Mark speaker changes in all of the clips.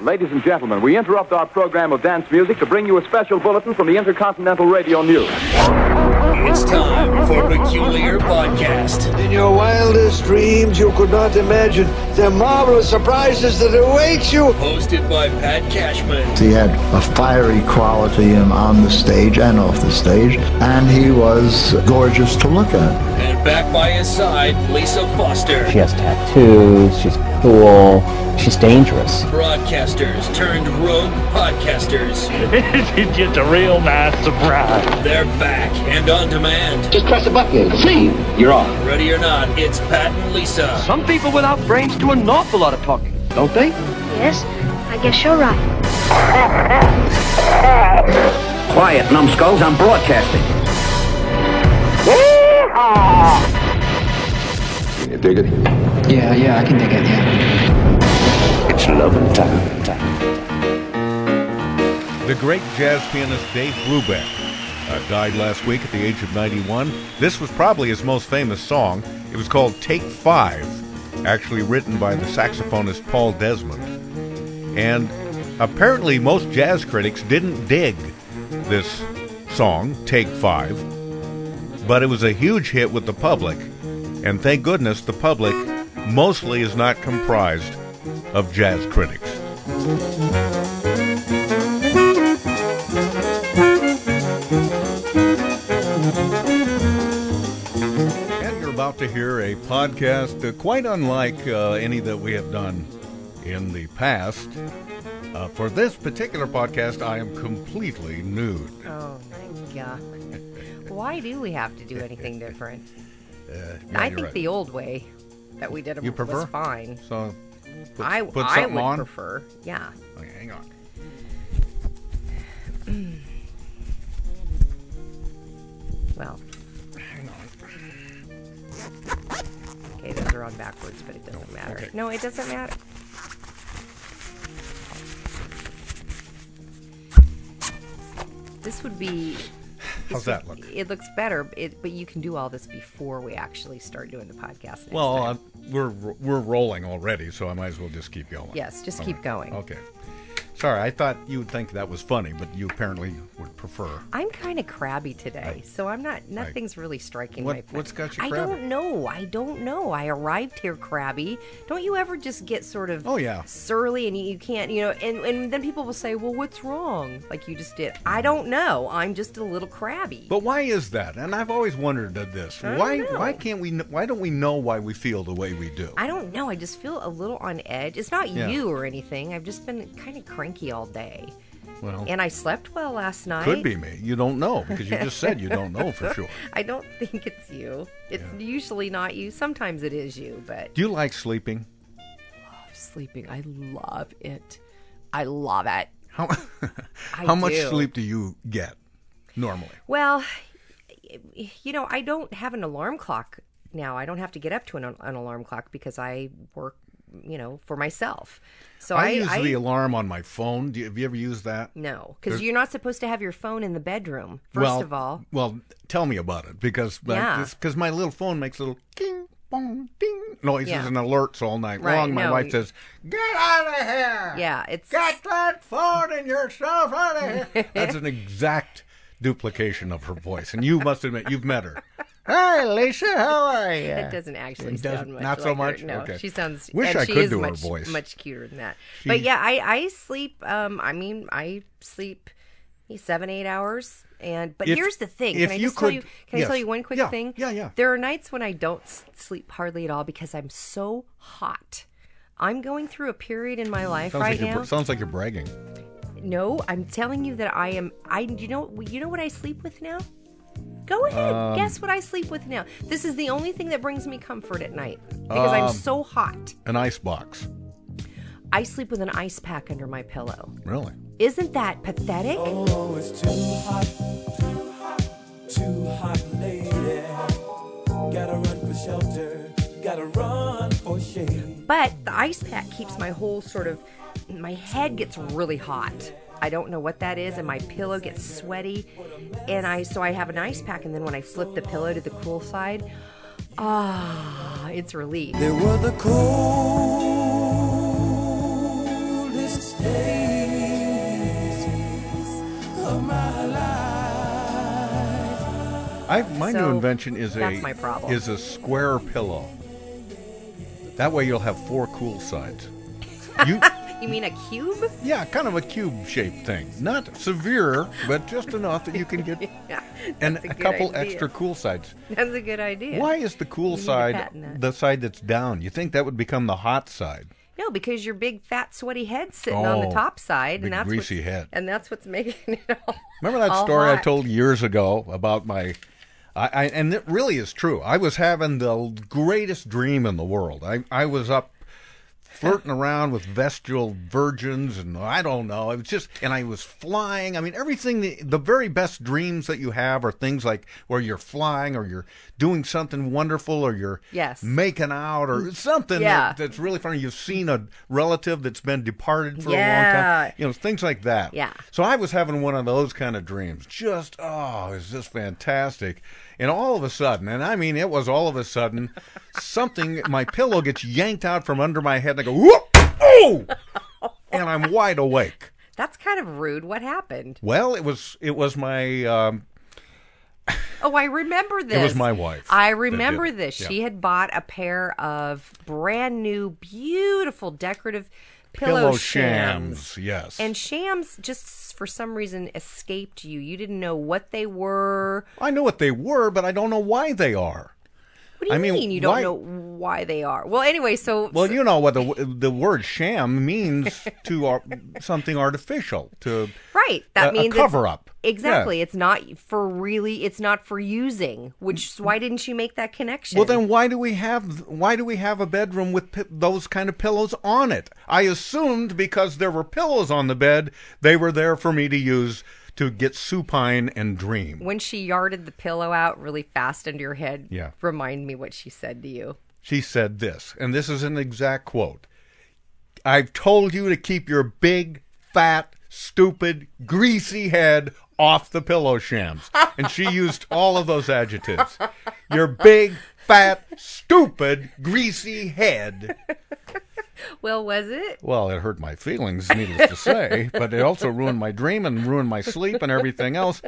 Speaker 1: Ladies and gentlemen, we interrupt our program of dance music to bring you a special bulletin from the Intercontinental Radio News.
Speaker 2: It's time for Peculiar Podcast.
Speaker 3: In your wildest dreams, you could not imagine the marvelous surprises that await you.
Speaker 2: Hosted by Pat Cashman.
Speaker 4: He had a fiery quality on the stage and off the stage, and he was gorgeous to look at.
Speaker 2: And back by his side, Lisa Foster.
Speaker 5: She has tattoos, she's cool, she's dangerous.
Speaker 2: Broadcasters turned rogue podcasters.
Speaker 6: it's just a real nice surprise.
Speaker 2: They're back and on demand.
Speaker 7: Just press a button. See, you're on.
Speaker 2: Ready or not, it's Pat and Lisa.
Speaker 8: Some people without brains do an awful lot of talking, don't they?
Speaker 9: Yes, I guess you're right.
Speaker 7: Quiet, numbskulls, I'm broadcasting.
Speaker 10: Can you dig it?
Speaker 11: Yeah, yeah, I can dig it, yeah.
Speaker 10: It's loving time.
Speaker 12: The great jazz pianist Dave Brubeck uh, died last week at the age of 91. This was probably his most famous song. It was called Take Five, actually written by the saxophonist Paul Desmond. And apparently, most jazz critics didn't dig this song, Take Five but it was a huge hit with the public. And thank goodness the public mostly is not comprised of jazz critics. And you're about to hear a podcast uh, quite unlike uh, any that we have done in the past. Uh, for this particular podcast, I am completely nude.
Speaker 13: Oh my god. Why do we have to do anything different?
Speaker 12: Uh,
Speaker 13: I think right. the old way that we did them
Speaker 12: you prefer?
Speaker 13: was fine.
Speaker 12: So, put,
Speaker 13: I,
Speaker 12: put
Speaker 13: I would
Speaker 12: on?
Speaker 13: prefer. Yeah.
Speaker 12: Okay, hang on.
Speaker 13: well.
Speaker 12: Hang on.
Speaker 13: Okay, those are on backwards, but it doesn't matter.
Speaker 12: Okay.
Speaker 13: No, it doesn't matter. This would be
Speaker 12: How's that look?
Speaker 13: It looks better, it, but you can do all this before we actually start doing the podcast. Next
Speaker 12: well, uh, we're we're rolling already, so I might as well just keep going.
Speaker 13: Yes, just
Speaker 12: All
Speaker 13: keep
Speaker 12: right.
Speaker 13: going.
Speaker 12: Okay. Sorry, I thought you would think that was funny, but you apparently would prefer.
Speaker 13: I'm kind of crabby today, so I'm not. Nothing's really striking
Speaker 12: What-
Speaker 13: my. point.
Speaker 12: what's got you Crabby?
Speaker 13: I don't know. I don't know. I arrived here crabby. Don't you ever just get sort of
Speaker 12: Oh, yeah.
Speaker 13: surly and you, you can't you know and and then people will say, well, what's wrong? Like you just did. I don't know. I'm just a little crabby.
Speaker 12: But why is that? And I've always wondered at this.
Speaker 13: I
Speaker 12: Why why can't we? Why don't we know why we feel the way we do?
Speaker 13: I don't know. I just feel a little on edge. It's not
Speaker 12: Yeah.
Speaker 13: you or anything. I've just been kind of cranky all day.
Speaker 12: Well,
Speaker 13: And I slept well last night.
Speaker 12: could be me. You don't know because you just said you don't know for sure.
Speaker 13: I don't think it's you. It's usually not you. Sometimes it is you, but
Speaker 12: Do you like sleeping?
Speaker 13: Love sleeping, I love it. I love it.
Speaker 12: How how much
Speaker 13: do.
Speaker 12: sleep do you get normally?
Speaker 13: Well, you know, I don't have an alarm clock now. I don't have to get up to an, an alarm clock because I work, you know, for myself. So
Speaker 12: I,
Speaker 13: I,
Speaker 12: use
Speaker 13: I
Speaker 12: the alarm on my phone. Do you, have you ever used that?
Speaker 13: no, because you're not supposed to have your phone in the bedroom. First
Speaker 12: well,
Speaker 13: of all,
Speaker 12: well, tell me about it because
Speaker 13: Yeah.
Speaker 12: because my little phone makes little ding bong ding noises
Speaker 13: Yeah.
Speaker 12: and alerts all night
Speaker 13: Right,
Speaker 12: long. My
Speaker 13: no,
Speaker 12: wife
Speaker 13: you-
Speaker 12: says, "Get out of here!
Speaker 13: yeah, it's
Speaker 12: Get that phone and yourself out of here!" That's an exact duplication of her voice, and you must admit you've met her. Hi, Alicia. How are you?
Speaker 13: It doesn't actually
Speaker 12: It
Speaker 13: sound
Speaker 12: doesn't-
Speaker 13: much
Speaker 12: not so
Speaker 13: like her.
Speaker 12: much?
Speaker 13: No,
Speaker 12: Okay.
Speaker 13: she sounds.
Speaker 12: Wish
Speaker 13: and
Speaker 12: I
Speaker 13: she
Speaker 12: could
Speaker 13: is
Speaker 12: do her
Speaker 13: much,
Speaker 12: voice.
Speaker 13: Much cuter than that.
Speaker 12: She-
Speaker 13: But yeah, I I sleep. Um, I mean, I sleep seven eight hours. And but
Speaker 12: If-
Speaker 13: here's the thing.
Speaker 12: if
Speaker 13: Can I
Speaker 12: you
Speaker 13: just tell
Speaker 12: could-
Speaker 13: you? Can I tell you one quick
Speaker 12: Yeah,
Speaker 13: thing?
Speaker 12: yeah, yeah.
Speaker 13: There are nights when I don't sleep hardly at all because I'm so hot. I'm going through a period in my life
Speaker 12: Sounds
Speaker 13: right
Speaker 12: like you're,
Speaker 13: now.
Speaker 12: sounds like you're bragging.
Speaker 13: No, I'm telling you that I am. I you know you know what I sleep with now. Go ahead,
Speaker 12: Um,
Speaker 13: guess what I sleep with now. This is the only thing that brings me comfort at night because I'm
Speaker 12: Um,
Speaker 13: so hot.
Speaker 12: An ice box.
Speaker 13: I sleep with an ice pack under my pillow.
Speaker 12: Really?
Speaker 13: Isn't that pathetic?
Speaker 14: Oh, it's too hot, too hot, too hot, lady. Gotta run for shelter, gotta run for shade.
Speaker 13: But the ice pack keeps my whole sort of my head gets really hot. I don't know what that is, and my pillow gets sweaty. And I so I have an ice pack, and then when I flip the pillow to the cool side, ah, it's relief.
Speaker 14: They were the coldest days of my life.
Speaker 12: I, my new invention is a
Speaker 13: my
Speaker 12: is a square pillow. That way you'll have four cool sides. You
Speaker 13: You mean a cube?
Speaker 12: yeah, kind of a cube shaped thing. Not severe, but just enough that you can get
Speaker 13: Yeah,
Speaker 12: and a,
Speaker 13: a
Speaker 12: couple
Speaker 13: idea.
Speaker 12: extra cool sides.
Speaker 13: That's a good idea.
Speaker 12: Why is the cool side the side that's down? You think that would become the hot side?
Speaker 13: No, because your big fat sweaty head's sitting on
Speaker 12: Oh,
Speaker 13: the top side, and that's
Speaker 12: greasy
Speaker 13: what's,
Speaker 12: head.
Speaker 13: and that's what's making it all.
Speaker 12: Remember that
Speaker 13: all
Speaker 12: story I told years ago about my. I, I and it really is true. I was having the greatest dream in the world. I I was up flirting around with vestal virgins and I don't know. It was just and I was flying. I mean everything the, the very best dreams that you have are things like where you're flying or you're doing something wonderful or you're
Speaker 13: Yes.
Speaker 12: making out or mm, something
Speaker 13: Yeah.
Speaker 12: that, that's really funny. You've seen a relative that's been departed for a long time. You know, things like that.
Speaker 13: Yeah.
Speaker 12: So I was having one of those kind of dreams. Just oh, it's just fantastic. And all of a sudden, and I mean it was all of a sudden, something my pillow gets yanked out from under my head and I go, whoop! Oh! And I'm wide awake.
Speaker 13: That's kind of rude. What happened?
Speaker 12: Well, it was it was my um,
Speaker 13: Oh, I remember this.
Speaker 12: It was my wife
Speaker 13: I remember this.
Speaker 12: Yeah.
Speaker 13: She had bought a pair of brand new, beautiful, decorative pillow,
Speaker 12: pillow
Speaker 13: shams.
Speaker 12: shams. Yes.
Speaker 13: And shams just for some reason escaped you. You didn't know what they were.
Speaker 12: I know what they were, but I don't know why they are.
Speaker 13: What do you
Speaker 12: I mean,
Speaker 13: mean you don't
Speaker 12: why-
Speaker 13: know why they are? Well, anyway, so
Speaker 12: Well, you know what the the word sham means to ar- something artificial to
Speaker 13: right. That
Speaker 12: a-
Speaker 13: means
Speaker 12: a cover up.
Speaker 13: Exactly. It's not for really. It's not for using. Which why didn't you make that connection?
Speaker 12: Well, then why do we have why do we have a bedroom with pi- those kind of pillows on it? I assumed because there were pillows on the bed, they were there for me to use to get supine and dream.
Speaker 13: when she yarded the pillow out really fast under your head,
Speaker 12: Yeah.
Speaker 13: remind me what she said to you.
Speaker 12: She said this, and this is an exact quote. I've told you to keep your big, fat, stupid, greasy head off the pillow shams. And she used all of those adjectives. Your big, fat, stupid, greasy head.
Speaker 13: Well, was it?
Speaker 12: Well, it hurt my feelings, needless to say, but it also ruined my dream and ruined my sleep and everything else.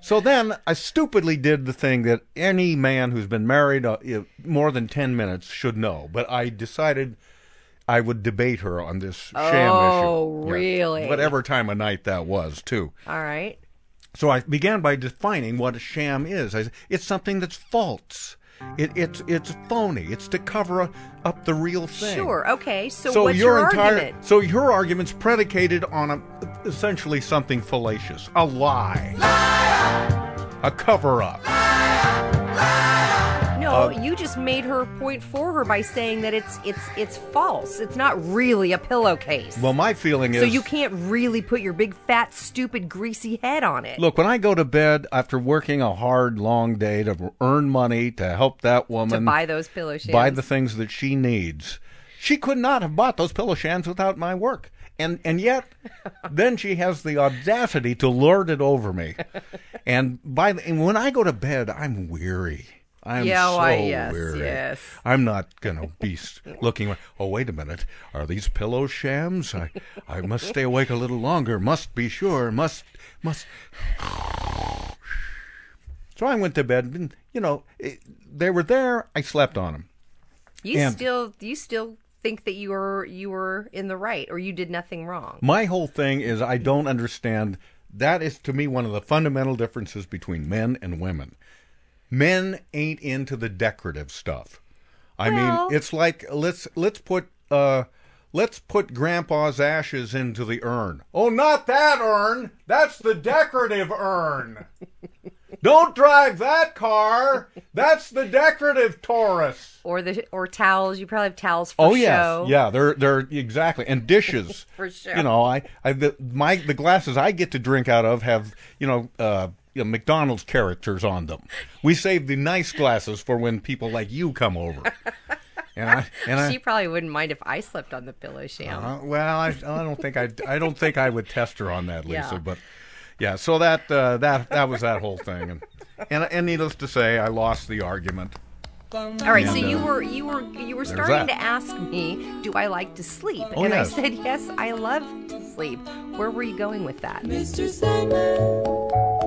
Speaker 12: So then I stupidly did the thing that any man who's been married uh, more than 10 minutes should know. But I decided I would debate her on this sham
Speaker 13: Oh,
Speaker 12: issue. Yeah.
Speaker 13: really?
Speaker 12: Whatever time of night that was, too.
Speaker 13: All right.
Speaker 12: So I began by defining what a sham is. I, it's something that's false. It, it's it's phony. It's to cover up the real thing.
Speaker 13: Sure. Okay. So,
Speaker 12: So
Speaker 13: what's
Speaker 12: your
Speaker 13: your
Speaker 12: entire
Speaker 13: argument?
Speaker 12: so your argument's predicated on a, essentially something fallacious, a lie, a cover up.
Speaker 13: No,
Speaker 12: uh,
Speaker 13: you just made her point for her by saying that it's it's it's false. It's not really a pillowcase.
Speaker 12: Well, my feeling is
Speaker 13: so you can't really put your big fat stupid greasy head on it.
Speaker 12: look when I go to bed after working a hard long day to earn money to help that woman to
Speaker 13: buy those pillow shams.
Speaker 12: buy the things that she needs. She could not have bought those pillow shams without my work. And and yet then she has the audacity to lord it over me. And by the, and when I go to bed, I'm weary. I'm
Speaker 13: Yeah,
Speaker 12: so
Speaker 13: why, yes,
Speaker 12: weary.
Speaker 13: yes.
Speaker 12: I'm not going to be looking. Oh, wait a minute. Are these pillow shams? I I must stay awake a little longer. Must be sure. Must must. So I went to bed, and you know it, they were there. I slept on them.
Speaker 13: you
Speaker 12: and-
Speaker 13: still you still think that you were you were in the right or you did nothing wrong.
Speaker 12: My whole thing is I don't understand. That is to me one of the fundamental differences between men and women. Men ain't into the decorative stuff. I
Speaker 13: Well-
Speaker 12: mean, it's like let's let's put uh let's put grandpa's ashes into the urn. Oh, not that urn. That's the decorative urn. Don't drive that car. That's the decorative Taurus.
Speaker 13: Or the or towels. You probably have towels for
Speaker 12: Oh
Speaker 13: show.
Speaker 12: yes, yeah, they're they're exactly and dishes
Speaker 13: For sure.
Speaker 12: You know, I I the, my the glasses I get to drink out of have you know uh you know, McDonald's characters on them. We save the nice glasses for when people like you come over. And I and I
Speaker 13: she probably wouldn't mind if I slept on the pillow sham.
Speaker 12: uh, well, I, I don't think I I don't think I would test her on that, Lisa.
Speaker 13: Yeah.
Speaker 12: But yeah, so that uh, that that was that whole thing, and and and needless to say, I lost the argument.
Speaker 13: All right, so you
Speaker 12: uh,
Speaker 13: were you were you were starting
Speaker 12: that.
Speaker 13: to ask me, do I like to sleep?
Speaker 12: Oh,
Speaker 13: and
Speaker 12: yes.
Speaker 13: I said yes, I love to sleep. Where were you going with that?
Speaker 14: Mr. Sandman,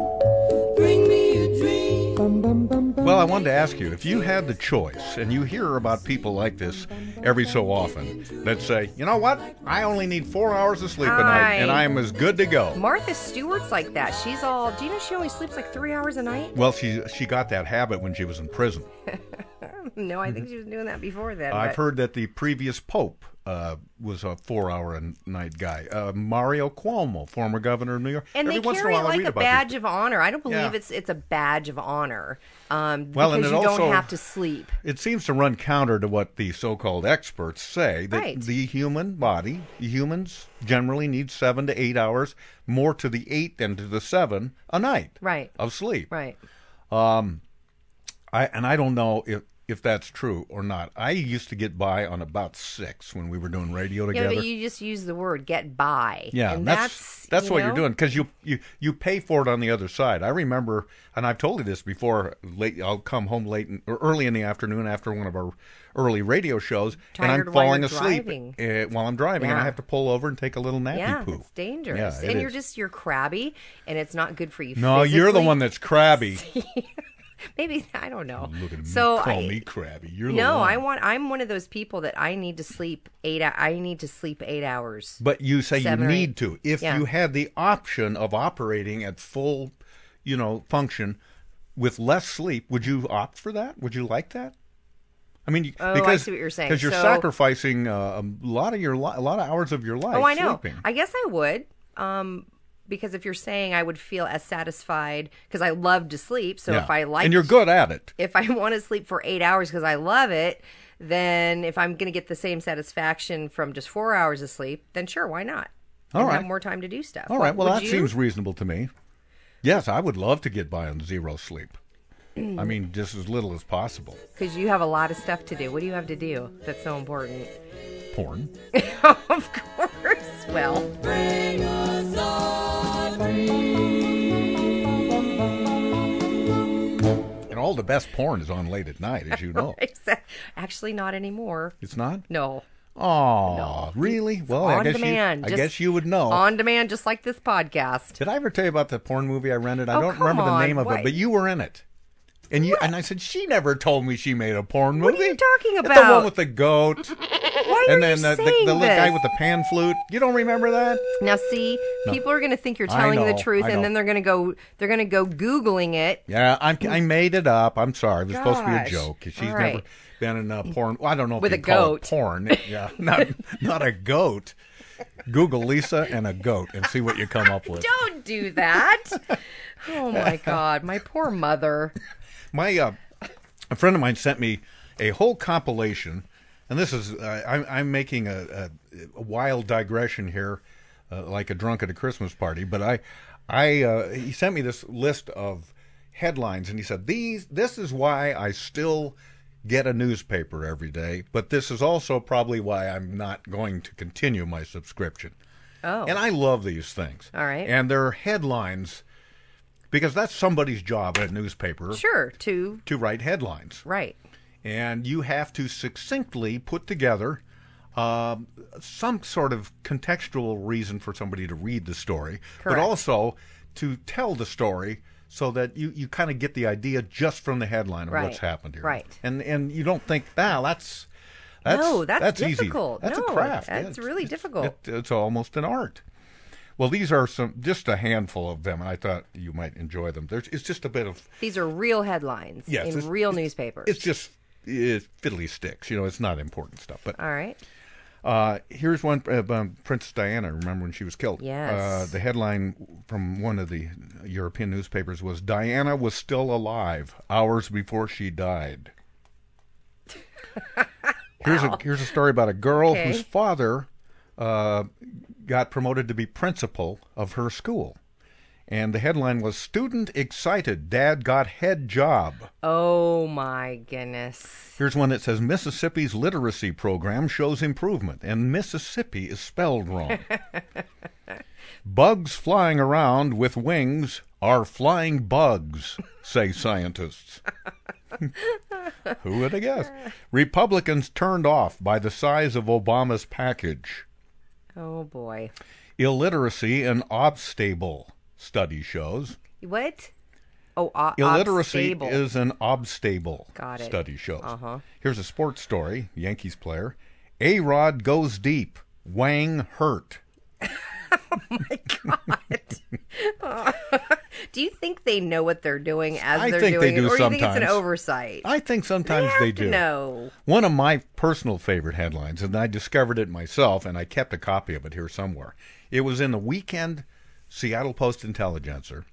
Speaker 12: Well, I wanted to ask you if you had the choice, and you hear about people like this every so often that say, you know what, I only need four hours of sleep a night, and
Speaker 13: I-
Speaker 12: am as good to go.
Speaker 13: Martha Stewart's like that. She's all. Do you know she only sleeps like three hours a night?
Speaker 12: Well, she she got that habit when she was in prison.
Speaker 13: No, I think she was doing that before then.
Speaker 12: I've
Speaker 13: but-
Speaker 12: heard that the previous pope uh, was a four-hour a night guy. Uh, Mario Cuomo, former governor of New York.
Speaker 13: And
Speaker 12: Every
Speaker 13: they carry it like a badge of honor. I don't believe
Speaker 12: Yeah.
Speaker 13: it's it's a badge of honor um,
Speaker 12: Well, and
Speaker 13: because
Speaker 12: it
Speaker 13: you
Speaker 12: also-
Speaker 13: don't have to sleep.
Speaker 12: It seems to run counter to what the so-called experts say that
Speaker 13: Right.
Speaker 12: the human body, humans generally need seven to eight hours, more to the eight than to the seven a night
Speaker 13: Right.
Speaker 12: of sleep.
Speaker 13: Right.
Speaker 12: Um, I and I don't know if if that's true or not. I used to get by on about six when we were doing radio together.
Speaker 13: Yeah, but you just use the word get by.
Speaker 12: Yeah,
Speaker 13: and
Speaker 12: that's
Speaker 13: that's
Speaker 12: that's,
Speaker 13: you
Speaker 12: what
Speaker 13: know,
Speaker 12: you're doing because you, you you pay for it on the other side. I remember, and I've told you this before. Late, I'll come home late in, or early in the afternoon after one of our early radio shows, and I'm
Speaker 13: Tired
Speaker 12: falling asleep uh, while I'm driving, and I have to pull over and take a little nappy
Speaker 13: Yeah,
Speaker 12: poo.
Speaker 13: it's dangerous,
Speaker 12: Yeah, it
Speaker 13: and you're just you're crabby, and it's not good for you.
Speaker 12: No, you're the one that's crabby.
Speaker 13: Maybe I don't know.
Speaker 12: Look at me,
Speaker 13: so
Speaker 12: call
Speaker 13: I,
Speaker 12: me crabby. You're
Speaker 13: no. I want. I'm one of those people that I need to sleep eight. I need to sleep eight hours.
Speaker 12: But you say you need
Speaker 13: eight.
Speaker 12: to. If
Speaker 13: Yeah.
Speaker 12: you had the option of operating at full, you know, function with less sleep, would you opt for that? Would you like that? I mean,
Speaker 13: Oh, I
Speaker 12: because
Speaker 13: see what you're saying.
Speaker 12: Because you're
Speaker 13: So-
Speaker 12: sacrificing uh, a lot of your li- a lot of hours of your life.
Speaker 13: oh, I know.
Speaker 12: Sleeping.
Speaker 13: I guess I would. Um, because if you're saying I would feel as satisfied because I love to sleep, so
Speaker 12: Yeah.
Speaker 13: if I like
Speaker 12: and you're good at it.
Speaker 13: if I want to sleep for eight hours because I love it, then if I'm going to get the same satisfaction from just four hours of sleep, then sure, why not?
Speaker 12: All
Speaker 13: and
Speaker 12: right.
Speaker 13: have more time to do stuff.
Speaker 12: All right. Well,
Speaker 13: Would
Speaker 12: that
Speaker 13: you?
Speaker 12: seems reasonable to me. Yes, I would love to get by on zero sleep. I mean, just as little as possible.
Speaker 13: because you have a lot of stuff to do. What do you have to do that's so important?
Speaker 12: Porn.
Speaker 13: of course. Well,
Speaker 12: all the best porn is on late at night, as you know.
Speaker 13: exa- actually, not anymore.
Speaker 12: It's not.
Speaker 13: No.
Speaker 12: Oh, really? Well, I
Speaker 13: on
Speaker 12: guess
Speaker 13: demand.
Speaker 12: you. I
Speaker 13: just
Speaker 12: guess you would know.
Speaker 13: On demand, just like this podcast.
Speaker 12: Did I ever tell you about the porn movie I rented? I
Speaker 13: Oh,
Speaker 12: don't remember the name of
Speaker 13: What?
Speaker 12: it, but you were in it. And you and I said she never told me she made a porn movie.
Speaker 13: What are you talking about?
Speaker 12: The one with the goat.
Speaker 13: Why
Speaker 12: and
Speaker 13: are
Speaker 12: then
Speaker 13: you
Speaker 12: the,
Speaker 13: saying
Speaker 12: the, the little guy with the pan flute. You don't remember that?
Speaker 13: Now, see,
Speaker 12: No.
Speaker 13: people are going to think you're telling the truth, and then they're going to go. They're going to go googling it.
Speaker 12: Yeah, I'm, I made it up. I'm sorry. It was supposed to be a joke. She's
Speaker 13: All
Speaker 12: never been in a porn. Well, I don't know if
Speaker 13: With a goat.
Speaker 12: porn. Yeah, not not a goat. Google Lisa and a goat and see what you come up with.
Speaker 13: Don't do that. oh my God, my poor mother.
Speaker 12: My uh, a friend of mine sent me a whole compilation, and this is uh, I'm, I'm making a, a, a wild digression here, uh, like a drunk at a Christmas party. But I, I uh, he sent me this list of headlines, and he said these this is why I still get a newspaper every day, but this is also probably why I'm not going to continue my subscription.
Speaker 13: Oh.
Speaker 12: And I love these things.
Speaker 13: All right.
Speaker 12: And there are headlines because that's somebody's job at a newspaper
Speaker 13: Sure, to
Speaker 12: to write headlines.
Speaker 13: right.
Speaker 12: And you have to succinctly put together um, some sort of contextual reason for somebody to read the story, but also to tell the story so that you, you kind of get the idea just from the headline of
Speaker 13: Right.
Speaker 12: what's happened here.
Speaker 13: Right.
Speaker 12: And and you don't think, ah, that's that's
Speaker 13: No, that's
Speaker 12: easy.
Speaker 13: difficult.
Speaker 12: That's
Speaker 13: No,
Speaker 12: a craft.
Speaker 13: that's
Speaker 12: Yeah,
Speaker 13: really
Speaker 12: it's-
Speaker 13: difficult.
Speaker 12: it- it's almost an art. Well, these are some just a handful of them, and I thought you might enjoy them. There's it's just a bit of
Speaker 13: These are real headlines
Speaker 12: Yes,
Speaker 13: in
Speaker 12: it's-
Speaker 13: real newspapers.
Speaker 12: it's just it's fiddly sticks. You know, it's not important stuff. But
Speaker 13: All right.
Speaker 12: uh, here's one uh, about Princess Diana. Remember when she was killed?
Speaker 13: Yes.
Speaker 12: Uh, the headline from one of the European newspapers was Diana was still alive hours before she died. Here's a here's a story about a girl
Speaker 13: Okay.
Speaker 12: whose father uh, got promoted to be principal of her school. And the headline was Student Excited, Dad Got Head Job.
Speaker 13: Oh my goodness.
Speaker 12: Here's one that says Mississippi's literacy program shows improvement, and Mississippi is spelled wrong. bugs flying around with wings are flying bugs, say scientists. Who would have guessed? Republicans turned off by the size of Obama's package.
Speaker 13: Oh boy.
Speaker 12: Illiteracy and obstable study shows.
Speaker 13: What? Oh, uh,
Speaker 12: Illiteracy
Speaker 13: obstable.
Speaker 12: is an obstable
Speaker 13: Got it.
Speaker 12: study shows.
Speaker 13: Uh-huh.
Speaker 12: Here's a sports story. Yankees player. A Rod goes deep. Wang hurt.
Speaker 13: do you think they know what they're doing as
Speaker 12: I
Speaker 13: they're
Speaker 12: think they
Speaker 13: doing it,
Speaker 12: do
Speaker 13: or do you think it's an oversight?
Speaker 12: I think sometimes
Speaker 13: They
Speaker 12: they, do.
Speaker 13: know.
Speaker 12: One of my personal favorite headlines, and I discovered it myself, and I kept a copy of it here somewhere. It was in the weekend Seattle Post Intelligencer.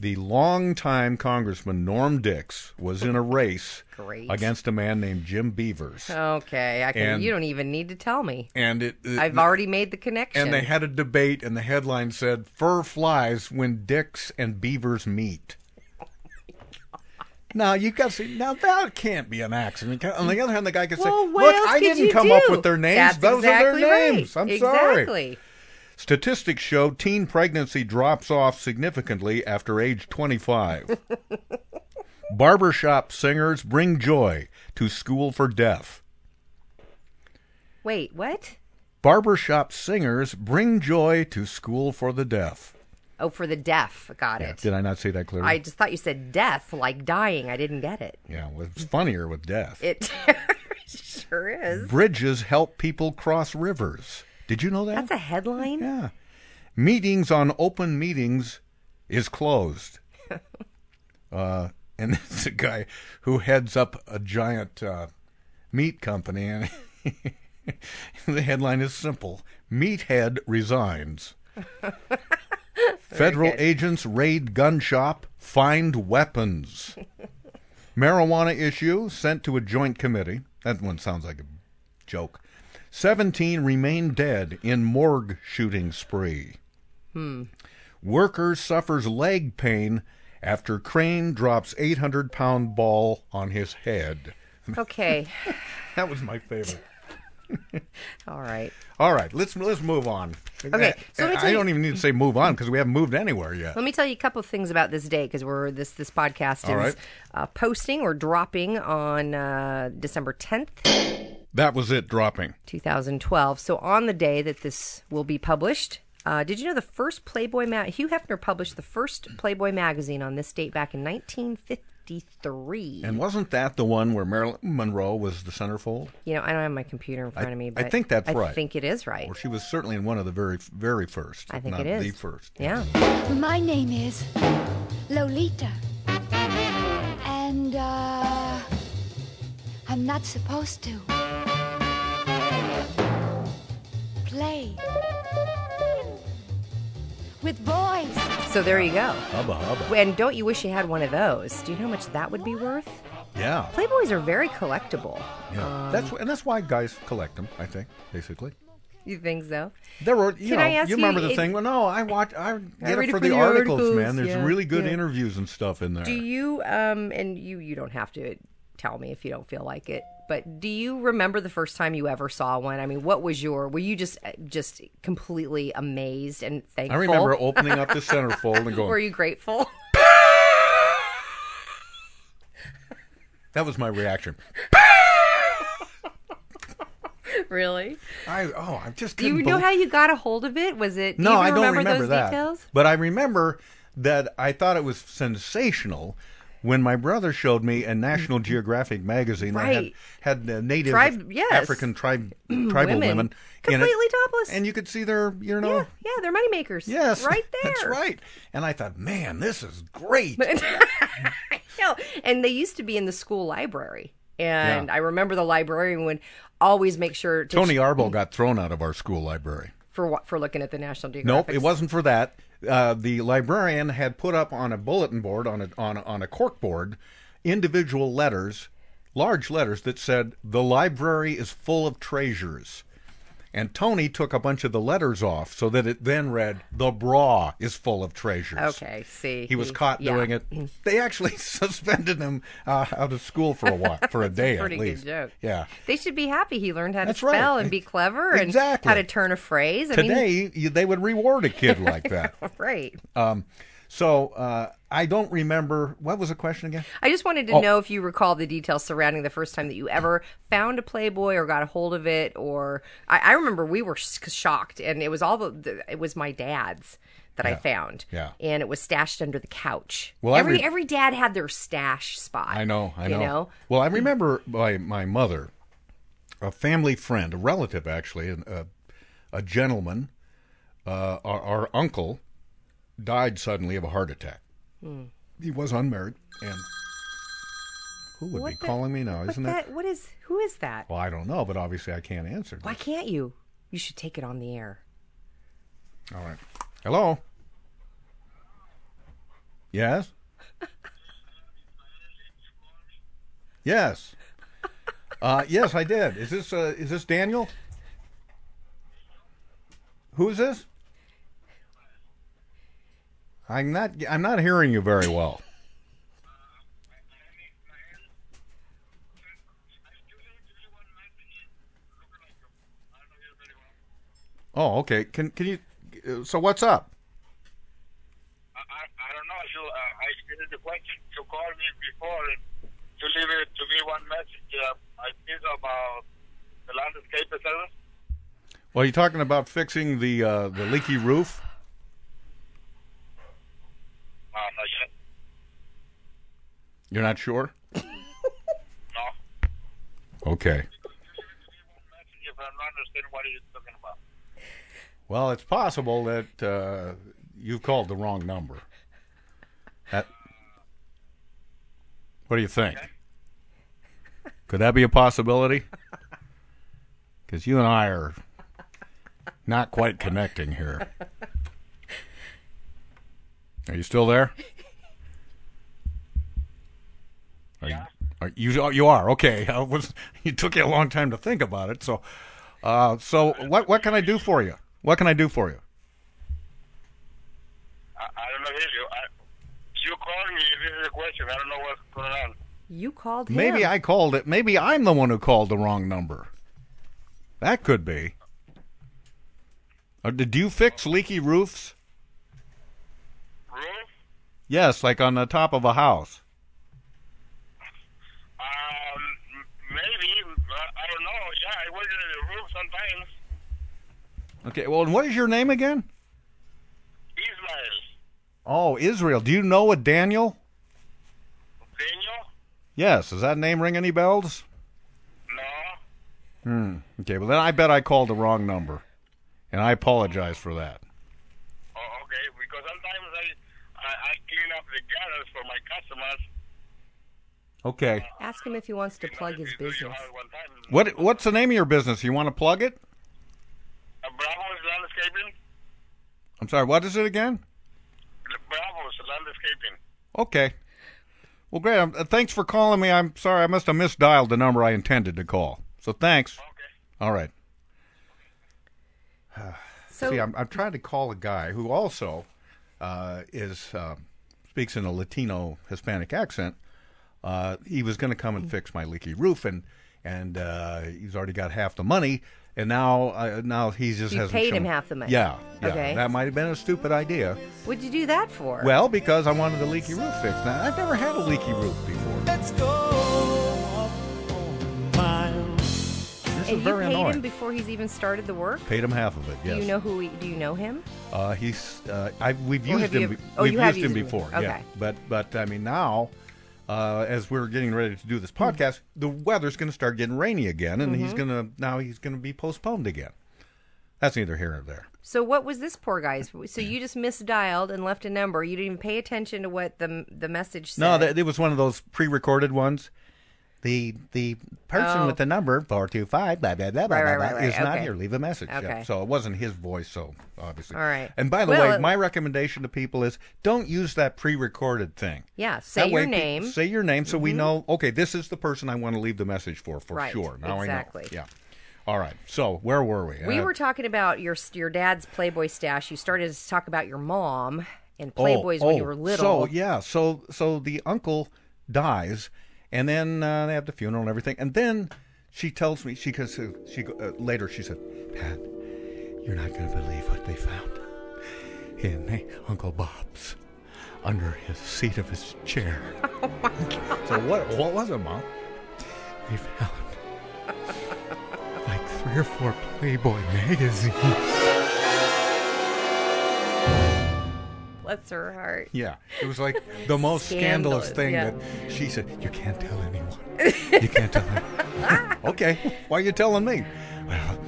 Speaker 12: The longtime Congressman Norm Dicks was in a race
Speaker 13: Great.
Speaker 12: against a man named Jim Beavers.
Speaker 13: Okay, I can.
Speaker 12: And-
Speaker 13: you don't even need to tell me.
Speaker 12: And it, it-
Speaker 13: I've already made the connection.
Speaker 12: and they had a debate, and the headline said, "Fur flies when Dix and Beavers meet." Now you got to see. Now that can't be an accident. On the other hand, the guy could say,
Speaker 13: well, what
Speaker 12: "Look, I didn't come up with their names.
Speaker 13: That's
Speaker 12: Those
Speaker 13: exactly
Speaker 12: are their
Speaker 13: right.
Speaker 12: names. I'm sorry." Statistics show teen pregnancy drops off significantly after age 25. Barbershop singers bring joy to school for deaf.
Speaker 13: Wait, what?
Speaker 12: Barbershop singers bring joy to school for the deaf.
Speaker 13: Oh, for the deaf. Got it.
Speaker 12: Did I not say that clearly?
Speaker 13: I just thought you said death, like dying. I didn't get it.
Speaker 12: Yeah, well, it's funnier with death.
Speaker 13: It sure is.
Speaker 12: Bridges help people cross rivers. Did you know that?
Speaker 13: That's a headline.
Speaker 12: Yeah. Meetings on open meetings is closed. uh, and it's a guy who heads up a giant uh, meat company, and the headline is simple: "Meathead resigns." Federal
Speaker 13: good.
Speaker 12: agents raid gun shop, find weapons. Marijuana issue sent to a joint committee. That one sounds like a joke. 17 remain dead in morgue shooting spree.
Speaker 13: Hmm.
Speaker 12: Worker suffers leg pain after crane drops 800 pound ball on his head.
Speaker 13: Okay.
Speaker 12: That was my favorite.
Speaker 13: All right.
Speaker 12: All right, let's let's move on.
Speaker 13: Okay, so let me
Speaker 12: I
Speaker 13: tell you-
Speaker 12: don't even need to say move on because we haven't moved anywhere yet.
Speaker 13: Let me tell you a couple of things about this day because we're this this podcast is
Speaker 12: All right.
Speaker 13: uh, posting or dropping on uh, December tenth,
Speaker 12: That was it dropping.
Speaker 13: two thousand twelve. So on the day that this will be published. Uh, did you know the first Playboy ma- Hugh Hefner published the first Playboy magazine on this date back in 1953?
Speaker 12: And wasn't that the one where Marilyn Monroe was the centerfold?
Speaker 13: You know, I don't have my computer in front
Speaker 12: I,
Speaker 13: of me, but I
Speaker 12: think that's
Speaker 13: I
Speaker 12: right.
Speaker 13: I think it is right.
Speaker 12: Or she was certainly in one of the very, very first.
Speaker 13: I think
Speaker 12: not
Speaker 13: it is.
Speaker 12: the first.
Speaker 13: Yeah.
Speaker 9: My name is Lolita. And, uh, I'm not supposed to play with boys.
Speaker 13: So there you go.
Speaker 12: Hubba hubba.
Speaker 13: And don't you wish you had one of those? Do you know how much that would be worth?
Speaker 12: Yeah.
Speaker 13: Playboys are very collectible.
Speaker 12: Yeah.
Speaker 13: Um,
Speaker 12: that's and that's why guys collect them. I think basically.
Speaker 13: You think so?
Speaker 12: There were, you
Speaker 13: Can
Speaker 12: know,
Speaker 13: I ask
Speaker 12: you
Speaker 13: you,
Speaker 12: remember the
Speaker 13: it-
Speaker 12: thing? Well, no, I watch, I get
Speaker 13: read
Speaker 12: it
Speaker 13: it
Speaker 12: for
Speaker 13: for
Speaker 12: the
Speaker 13: the
Speaker 12: articles,
Speaker 13: articles,
Speaker 12: man. There's
Speaker 13: yeah,
Speaker 12: really good
Speaker 13: yeah.
Speaker 12: interviews and stuff in there.
Speaker 13: Do you um and you you don't have to tell me if you don't feel like it, but do you remember the first time you ever saw one? I mean, what was your were you just uh, just completely amazed and thankful?
Speaker 12: I remember opening up the centerfold and going.
Speaker 13: Were you grateful?
Speaker 12: That was my reaction.
Speaker 13: really?
Speaker 12: I oh, I'm just
Speaker 13: Do you know how you got a hold of it? Was it
Speaker 12: No, I don't
Speaker 13: remember,
Speaker 12: remember
Speaker 13: those
Speaker 12: that.
Speaker 13: details?
Speaker 12: But I remember that I thought it was sensational when my brother showed me a National Geographic magazine that had had uh, native
Speaker 13: Tribe- yes.
Speaker 12: African tribe tribal
Speaker 13: Women.
Speaker 12: women, in it,
Speaker 13: Completely topless.
Speaker 12: and you could see their you know
Speaker 13: yeah, yeah, they're money makers.
Speaker 12: yes
Speaker 13: right there.
Speaker 12: that's right. And I thought, man, this is great.
Speaker 13: No, and they used to be in the school library. And
Speaker 12: Yeah.
Speaker 13: I remember the librarian would always make sure to
Speaker 12: Tony Arbo got thrown out of our school library.
Speaker 13: for what for looking at the National Geographic.
Speaker 12: Nope, it wasn't for that. Uh, the librarian had put up on a bulletin board on a on a, on a cork board individual letters, large letters that said the library is full of treasures. And Tony took a bunch of the letters off so that it then read the bra is full of treasures.
Speaker 13: Okay, see,
Speaker 12: He was caught
Speaker 13: yeah.
Speaker 12: doing it. They actually suspended him uh, out of school for a while, for a day
Speaker 13: Pretty
Speaker 12: at
Speaker 13: good
Speaker 12: least.
Speaker 13: joke.
Speaker 12: Yeah.
Speaker 13: They should be happy he learned how to
Speaker 12: That's right.
Speaker 13: spell and be clever and
Speaker 12: Exactly.
Speaker 13: how to turn a phrase. I
Speaker 12: Today, you, they would reward a kid like that.
Speaker 13: right.
Speaker 12: Um, So uh, I don't remember. What was the question again?
Speaker 13: I just wanted to
Speaker 12: Oh.
Speaker 13: know if you recall the details surrounding the first time that you ever found a Playboy or got a hold of it, or I, I remember we were shocked, and it was all the, the it was my dad's that I found,
Speaker 12: Yeah.
Speaker 13: and it was stashed under the couch.
Speaker 12: Well,
Speaker 13: every
Speaker 12: re-
Speaker 13: every dad had their stash spot.
Speaker 12: I know, I
Speaker 13: you
Speaker 12: know.
Speaker 13: know?
Speaker 12: Well, I remember my my mother, a family friend, a relative actually, a, a gentleman, uh, our, our uncle, died suddenly of a heart attack.
Speaker 13: Hmm.
Speaker 12: He was unmarried, and who would
Speaker 13: What
Speaker 12: be
Speaker 13: the-
Speaker 12: calling me now? Isn't that?
Speaker 13: that? What is? Who is that?
Speaker 12: Well, I don't know, but obviously I can't answer.
Speaker 13: Why can't you? You should take it on the air.
Speaker 12: All right. Hello. Yes. yes. Uh, yes, I did. Is this uh, is this Daniel? Who is this? I'm not. I'm not hearing you very well. Oh, okay. Can can you? So what's up?
Speaker 15: I, I don't know. You, uh, I did the question. You called me before and you leave it to me one message. Uh, I think about the landscape service.
Speaker 12: Well, you talking about fixing the uh, the leaky roof?
Speaker 15: Uh, not yet.
Speaker 12: You're not sure?
Speaker 15: No.
Speaker 12: Okay.
Speaker 15: If I'm not understanding what you're talking about.
Speaker 12: Well, it's possible that uh, you called the wrong number. That. What do you think? Could that be a possibility? Because you and I are not quite connecting here. Are you still there? Are you, are you, oh, you are okay. I was. You took you a long time to think about it. So, uh, so what? What can I do for you? What can I do for you?
Speaker 15: I, I don't know you. I, you called me. This is a question. I don't know what's going on.
Speaker 13: You called him.
Speaker 12: Maybe I called it. Maybe I'm the one who called the wrong number. That could be. Uh, did you fix leaky roofs?
Speaker 15: Roof?
Speaker 12: Yes, like on the top of a house.
Speaker 15: Um, m- maybe. Uh, I don't know. Yeah, I work in the roof sometimes.
Speaker 12: Okay. Well, and what is your name again?
Speaker 15: Ismael.
Speaker 12: Oh, Israel. Do you know a Daniel?
Speaker 15: Daniel?
Speaker 12: Yes. Does that name ring any bells?
Speaker 15: No.
Speaker 12: Hmm. Okay. Well, then I bet I called the wrong number, and I apologize for that.
Speaker 15: Oh, okay. Because sometimes I, I, I clean up the gutters for my customers.
Speaker 12: Okay.
Speaker 13: Ask him if he wants to plug his business.
Speaker 12: What What's the name of your business? You want to plug it?
Speaker 15: Bravo's Landscaping?
Speaker 12: I'm sorry. What is it again?
Speaker 15: Bravo's Landscaping.
Speaker 12: Okay. Well, great. Um, uh, thanks for calling me. I'm sorry. I must have misdialed the number I intended to call. So thanks. Okay. All right.
Speaker 13: So-
Speaker 12: See, I'm, I'm trying to call a guy who also uh, is uh, speaks in a Latino Hispanic accent. Uh, he was going to come and fix my leaky roof, and and uh, he's already got half the money, and now uh, now he just
Speaker 13: You
Speaker 12: hasn't
Speaker 13: paid
Speaker 12: shown-
Speaker 13: him half the money.
Speaker 12: Yeah, yeah.
Speaker 13: Okay.
Speaker 12: That might have been a stupid idea.
Speaker 13: What'd you do that for?
Speaker 12: Well, because I wanted the leaky roof fixed. Now, I've never had a leaky roof before.
Speaker 14: Let's go miles.
Speaker 12: This
Speaker 13: and
Speaker 12: is
Speaker 13: you
Speaker 12: very
Speaker 13: paid
Speaker 12: annoying.
Speaker 13: him before he's even started the work.
Speaker 12: Paid him half of it. Yes.
Speaker 13: Do you know who? He, do you know him?
Speaker 12: Uh, he's. Uh, I, we've
Speaker 13: Or
Speaker 12: used
Speaker 13: have
Speaker 12: him.
Speaker 13: ever-
Speaker 12: be-
Speaker 13: oh,
Speaker 12: we've
Speaker 13: you have
Speaker 12: used him
Speaker 13: used him.
Speaker 12: before. Yeah.
Speaker 13: Okay.
Speaker 12: But but I mean now, uh, as we're getting ready to do this podcast, the weather's going to start getting rainy again, and he's
Speaker 13: Mhm.
Speaker 12: going to now he's going to be postponed again. That's neither here nor there.
Speaker 13: So what was this poor guy's? So you just misdialed and left a number. You didn't even pay attention to what the the message said.
Speaker 12: No, that, it was one of those pre-recorded ones. The the person
Speaker 13: Oh.
Speaker 12: with the number four two five blah blah blah blah,
Speaker 13: Right,
Speaker 12: blah,
Speaker 13: right,
Speaker 12: blah
Speaker 13: right.
Speaker 12: is not
Speaker 13: Okay.
Speaker 12: here. Leave a message. Yeah.
Speaker 13: Okay.
Speaker 12: So it wasn't his voice. So obviously.
Speaker 13: All right.
Speaker 12: And by the
Speaker 13: Well,
Speaker 12: way,
Speaker 13: it-
Speaker 12: my recommendation to people is don't use that pre-recorded thing.
Speaker 13: Yeah, say
Speaker 12: That
Speaker 13: your
Speaker 12: way pe-
Speaker 13: name.
Speaker 12: Say your name so we
Speaker 13: Mhm.
Speaker 12: know. Okay, this is the person I want to leave the message for for sure. Now
Speaker 13: exactly.
Speaker 12: I know. Yeah. All right. So where were we?
Speaker 13: We
Speaker 12: Uh,
Speaker 13: were talking about your your dad's Playboy stash. You started to talk about your mom and
Speaker 12: Oh,
Speaker 13: Playboys when you
Speaker 12: oh,
Speaker 13: were little.
Speaker 12: So yeah, so so the uncle dies, and then uh, they have the funeral and everything, and then she tells me she goes she uh, later she said, Pat, you're not going to believe what they found in Uncle Bob's under his seat of his chair. Oh my god! So what? What was it, Mom? They found like three or four Playboy magazines.
Speaker 13: Bless her heart.
Speaker 12: Yeah, it was like the most scandalous,
Speaker 13: Scandalous,
Speaker 12: thing
Speaker 13: yeah.
Speaker 12: that she said. You can't tell anyone. You can't tell anyone. okay, why are you telling me? Well,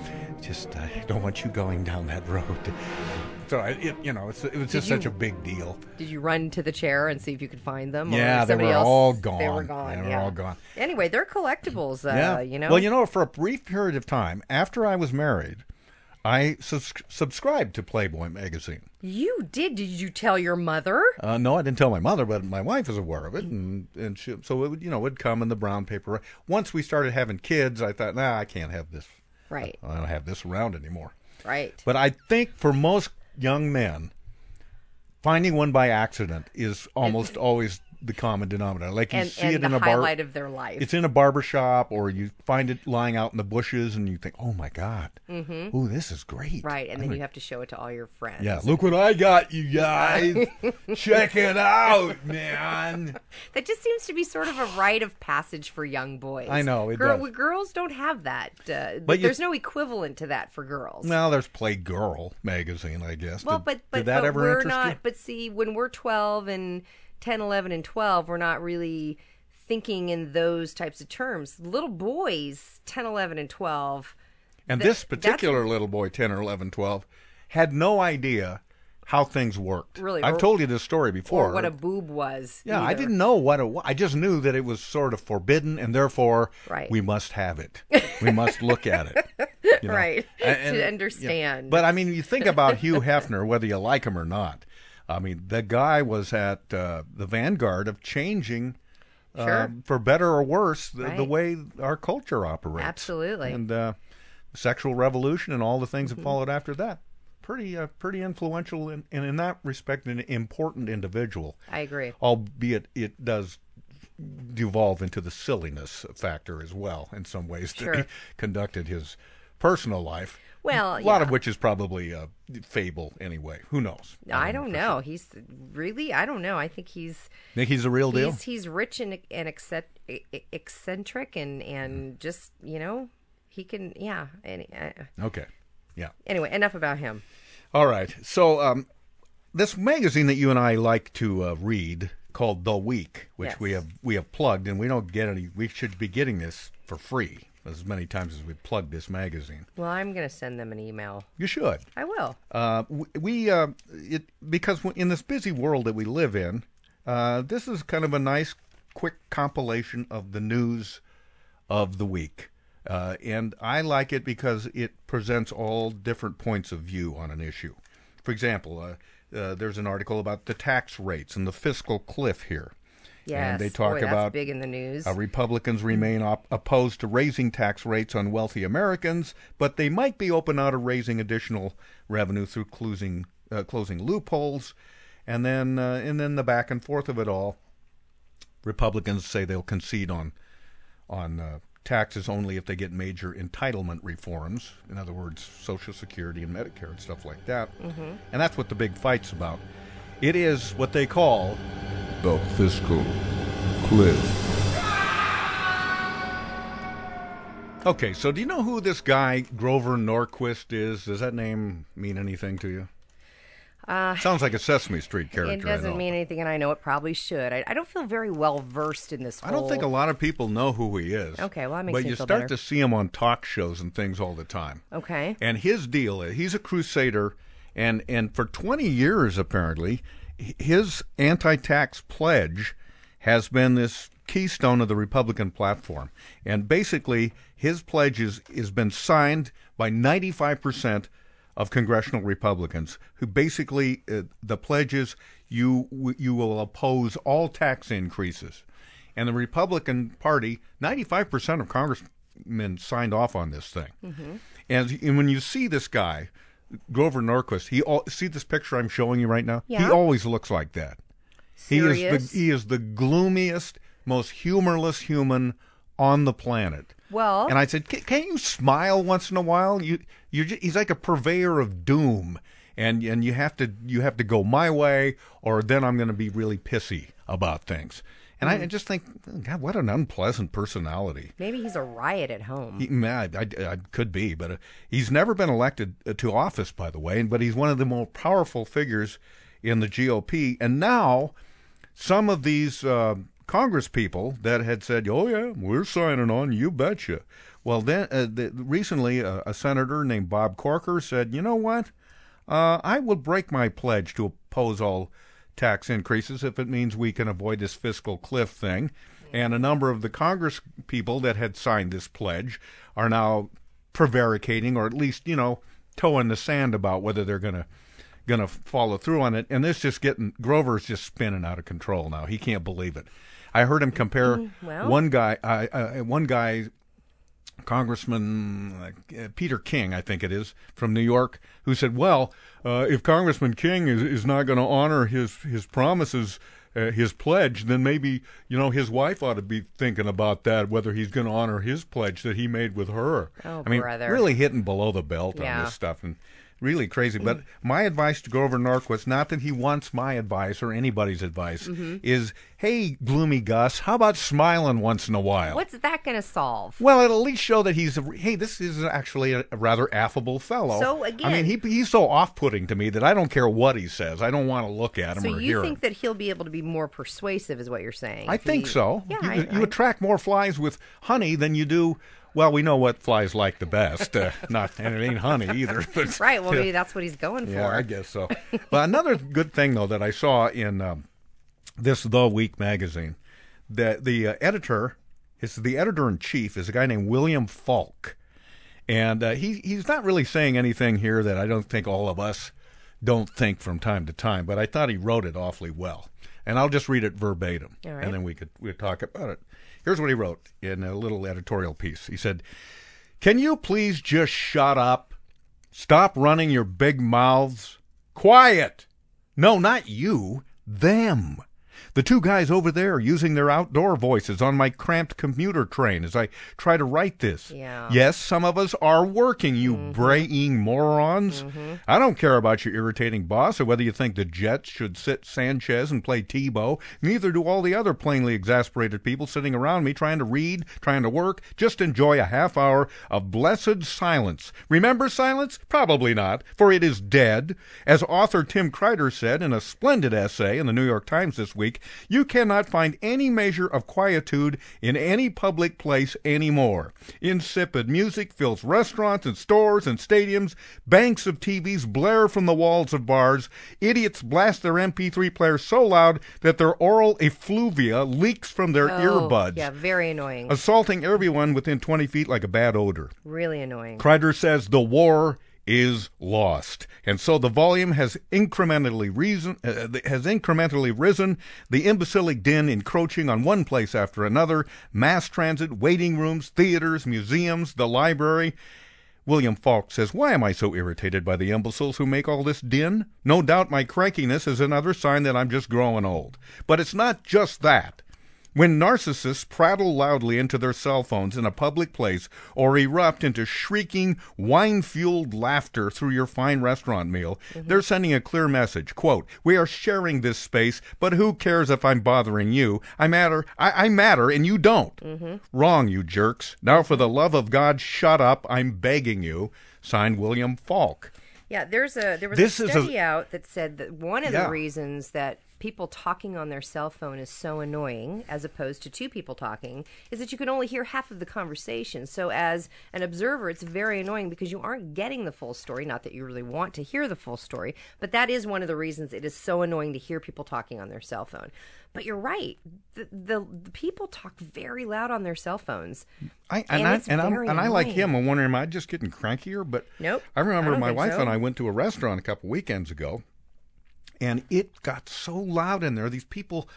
Speaker 12: just I don't want you going down that road. So I, it, you know, it's, it was just
Speaker 13: you-
Speaker 12: such a big deal.
Speaker 13: Did you run to the chair and see if you could find them? or
Speaker 12: Yeah, they
Speaker 13: somebody
Speaker 12: were
Speaker 13: else-
Speaker 12: all gone.
Speaker 13: They were gone.
Speaker 12: They were
Speaker 13: yeah.
Speaker 12: all gone.
Speaker 13: Anyway, they're collectibles. Uh,
Speaker 12: yeah,
Speaker 13: You know.
Speaker 12: Well, you know, for a brief period of time after I was married, I sus- subscribed to Playboy magazine.
Speaker 13: You did. Did you tell your mother?
Speaker 12: Uh, no, I didn't tell my mother, but my wife was aware of it, and and she, so it would you know would come in the brown paper. Once we started having kids, I thought, nah, I can't have this.
Speaker 13: Right.
Speaker 12: I don't have this around anymore.
Speaker 13: Right.
Speaker 12: But I think for most young men, finding one by accident is almost always the common denominator. Like you
Speaker 13: and
Speaker 12: see
Speaker 13: and
Speaker 12: it in a bar.
Speaker 13: highlight of their life.
Speaker 12: It's in a barber shop, or you find it lying out in the bushes, and you think, "Oh my God,
Speaker 13: Mhm.
Speaker 12: ooh, this is great!"
Speaker 13: Right, and
Speaker 12: I'm
Speaker 13: then
Speaker 12: gonna-
Speaker 13: you have to show it to all your friends.
Speaker 12: yeah, look what I got, you guys. Check it out, man.
Speaker 13: That just seems to be sort of a rite of passage for young boys.
Speaker 12: I know, it
Speaker 13: Girl,
Speaker 12: does.
Speaker 13: Girls don't have that. Uh,
Speaker 12: But you-
Speaker 13: there's no equivalent to that for girls.
Speaker 12: Well, there's Playgirl magazine, I guess.
Speaker 13: Well,
Speaker 12: did,
Speaker 13: but but,
Speaker 12: did that
Speaker 13: but we're not.
Speaker 12: you?
Speaker 13: But see, when we're 12 and 10, 11, and 12, we're not really thinking in those types of terms. Little boys, 10, 11, and 12.
Speaker 12: And
Speaker 13: th-
Speaker 12: this particular little boy, 10 or 11, 12, had no idea how things worked.
Speaker 13: Really,
Speaker 12: I've
Speaker 13: or-
Speaker 12: told you this story before.
Speaker 13: Or what a boob was.
Speaker 12: yeah, I didn't know what it was. I just knew that it was sort of forbidden, and therefore
Speaker 13: Right.
Speaker 12: we must have it. we must look at it. you know.
Speaker 13: Right.
Speaker 12: And- and-
Speaker 13: to understand.
Speaker 12: But I mean, you think about Hugh Hefner, whether you like him or not. I mean, the guy was at uh, the vanguard of changing, uh, for better or worse, the, the way our culture operates.
Speaker 13: Absolutely.
Speaker 12: And uh, sexual revolution and all the things
Speaker 13: Mm-hmm.
Speaker 12: that followed after that. Pretty, uh, pretty influential, and in, in that respect, an important individual.
Speaker 13: I agree.
Speaker 12: Albeit it does devolve into the silliness factor as well in some ways that he conducted his personal life.
Speaker 13: Well,
Speaker 12: a lot of which is probably a fable anyway. Who knows?
Speaker 13: I don't know. He's really. I don't know. I think he's.
Speaker 12: Think he's the real deal?
Speaker 13: He's he's rich and and eccentric, and and just you know he can yeah. Any, uh,
Speaker 12: Okay, yeah.
Speaker 13: anyway, enough about him.
Speaker 12: All right. So um, this magazine that you and I like to uh, read called The Week, which we have we have plugged, and we don't get any. We should be getting this for free as many times as we plug this magazine.
Speaker 13: Well, I'm gonna send them an email.
Speaker 12: You should.
Speaker 13: I will.
Speaker 12: Uh, we, we uh, it because in this busy world that we live in, uh, this is kind of a nice, quick compilation of the news of the week, uh, and I like it because it presents all different points of view on an issue. For example, uh, uh, there's an article about the tax rates and the fiscal cliff here.
Speaker 13: Yes.
Speaker 12: And they talk
Speaker 13: Boy, that's
Speaker 12: about
Speaker 13: big in the news.
Speaker 12: uh, Republicans remain op- opposed to raising tax rates on wealthy Americans, but they might be open now to raising additional revenue through closing uh, closing loopholes, and then uh, and then the back and forth of it all. Republicans say they'll concede on on uh, taxes only if they get major entitlement reforms. In other words, Social Security and Medicare and stuff like that.
Speaker 16: Mhm.
Speaker 12: And that's what the big fight's about. It is what they call
Speaker 16: The fiscal cliff.
Speaker 12: Okay, so do you know who this guy Grover Norquist is? Does that name mean anything to you?
Speaker 13: Uh,
Speaker 12: Sounds like a Sesame Street character.
Speaker 13: it doesn't
Speaker 12: know.
Speaker 13: mean anything, and I know it probably should. I, I don't feel very well versed in this.
Speaker 12: I don't think a lot of people know who he is.
Speaker 13: Okay, well, that makes
Speaker 12: but
Speaker 13: me
Speaker 12: you start
Speaker 13: better.
Speaker 12: to see him on talk shows and things all the time.
Speaker 13: Okay.
Speaker 12: And his deal is he's a crusader, and and for 20 years apparently, his anti-tax pledge has been this keystone of the Republican platform. And basically, his pledge is has been signed by 95 percent of congressional Republicans, who basically uh, the pledge is you you will oppose all tax increases. And the Republican Party, 95 percent of congressmen signed off on this thing.
Speaker 16: Mhm.
Speaker 12: And, and when you see this guy, Grover Norquist, he al- see this picture I'm showing you right now. He always looks like that. He is
Speaker 13: Serious?
Speaker 12: the he is the gloomiest, most humorless human on the planet.
Speaker 13: Well-
Speaker 12: and I said, "Ca- "Can't you smile once in a while? You you he's like a purveyor of doom." and and you have to you have to go my way, or then I'm going to be really pissy about things. And I, I just think, God, what an unpleasant personality.
Speaker 13: Maybe he's a riot at home.
Speaker 12: He, I, I, I could be, but uh, he's never been elected uh, to office, by the way. But he's one of the most powerful figures in the GOP. And now, some of these uh, Congress people that had said, "Oh yeah, we're signing on," you betcha. Well, then uh, the, recently, uh, a senator named Bob Corker said, "You know what? Uh, I will break my pledge to oppose all." Tax increases if it means we can avoid this fiscal cliff thing. And a number of the Congress people that had signed this pledge are now prevaricating, or at least you know, toe in the sand about whether they're going to going to follow through on it. And this just getting Grover's just spinning out of control now. He can't believe it. I heard him compare
Speaker 13: well.
Speaker 12: one guy, uh, uh, one guy Congressman uh, Peter King, I think it is, from New York, who said, "Well, uh, if Congressman King is, is not going to honor his his promises, uh, his pledge, then maybe you know his wife ought to be thinking about that, whether he's going to honor his pledge that he made with her."
Speaker 13: Oh,
Speaker 12: I mean,
Speaker 13: brother.
Speaker 12: really hitting below the belt
Speaker 13: Yeah.
Speaker 12: on this stuff, and really crazy. But my advice to Grover Norquist, not that he wants my advice or anybody's advice,
Speaker 13: Mhm.
Speaker 12: is, "Hey, gloomy Gus, how about smiling once in a while?"
Speaker 13: What's that going to solve?
Speaker 12: Well, it'll at least show that he's a, hey, this is actually a, a rather affable fellow.
Speaker 13: So, again, I
Speaker 12: mean, he he's so off-putting to me that I don't care what he says. I don't want to look at him
Speaker 13: So
Speaker 12: or
Speaker 13: you think that he'll be able to be more persuasive, is what you're saying?
Speaker 12: I think
Speaker 13: he-
Speaker 12: so.
Speaker 13: Yeah,
Speaker 12: you,
Speaker 13: I,
Speaker 12: you
Speaker 13: I-
Speaker 12: attract more flies with honey than you do. Well, we know what flies like the best. Uh, not and it ain't honey either. But,
Speaker 13: right. Well, maybe that's what he's going for.
Speaker 12: yeah, I guess so. but another good thing though that I saw in um, this The Week magazine, that the uh, editor, is the editor in chief is a guy named William Falk, and uh, he he's not really saying anything here that I don't think all of us don't think from time to time. But I thought he wrote it awfully well, and I'll just read it verbatim,
Speaker 13: right.
Speaker 12: and then we could we talk about it. Here's what he wrote in a little editorial piece. He said. Can you please just shut up? Stop running your big mouths. Quiet! No, not you. Them. The two guys over there are using their outdoor voices on my cramped commuter train as I try to write this.
Speaker 13: Yeah.
Speaker 12: Yes, some of us are working, you mm-hmm. braying morons. Mm-hmm. I don't care about your irritating boss or whether you think the Jets should sit Sanchez and play Tebow. Neither do all the other plainly exasperated people sitting around me trying to read, trying to work. Just enjoy a half hour of blessed silence. Remember silence? Probably not, for it is dead. As author Tim Kreider said in a splendid essay in the New York Times this week, you cannot find any measure of quietude in any public place anymore. Insipid music fills restaurants and stores and stadiums. Banks of TVs blare from the walls of bars. Idiots blast their MP3 players so loud that their oral effluvia leaks from their
Speaker 13: Oh,
Speaker 12: earbuds,
Speaker 13: Yeah, very annoying.
Speaker 12: assaulting everyone within 20 feet like a bad odor.
Speaker 13: really annoying.
Speaker 12: Kreider says the war is lost, and so the volume has incrementally reason uh, has incrementally risen. The imbecilic din encroaching on one place after another: mass transit, waiting rooms, theaters, museums, the library. William Falk says, Why am I so irritated by the imbeciles who make all this din? No doubt my crankiness is another sign that I'm just growing old. But it's not just that. When narcissists prattle loudly into their cell phones in a public place or erupt into shrieking, wine fueled laughter through your fine restaurant meal, they're sending a clear message. Quote, We are sharing this space, but who cares if I'm bothering you? I matter, I, I matter, and you don't.
Speaker 13: Mm-hmm.
Speaker 12: Wrong, you jerks. Now, for the love of God, shut up. I'm begging you. Signed, William Falk.
Speaker 13: Yeah, there's a there was
Speaker 12: This
Speaker 13: a
Speaker 12: is a-
Speaker 13: study out that said that one of
Speaker 12: Yeah.
Speaker 13: the reasons that people talking on their cell phone is so annoying as opposed to two people talking is that you can only hear half of the conversation. So as an observer, it's very annoying because you aren't getting the full story, not that you really want to hear the full story, but that is one of the reasons it is so annoying to hear people talking on their cell phone. But you're right. The, the, the people talk very loud on their cell phones.
Speaker 12: I, and, I and, I'm, and I like him. I'm wondering, am I just getting crankier? But
Speaker 13: Nope,
Speaker 12: I remember
Speaker 13: I
Speaker 12: my wife
Speaker 13: so.
Speaker 12: and I went to a restaurant a couple weekends ago, and it got so loud in there. These people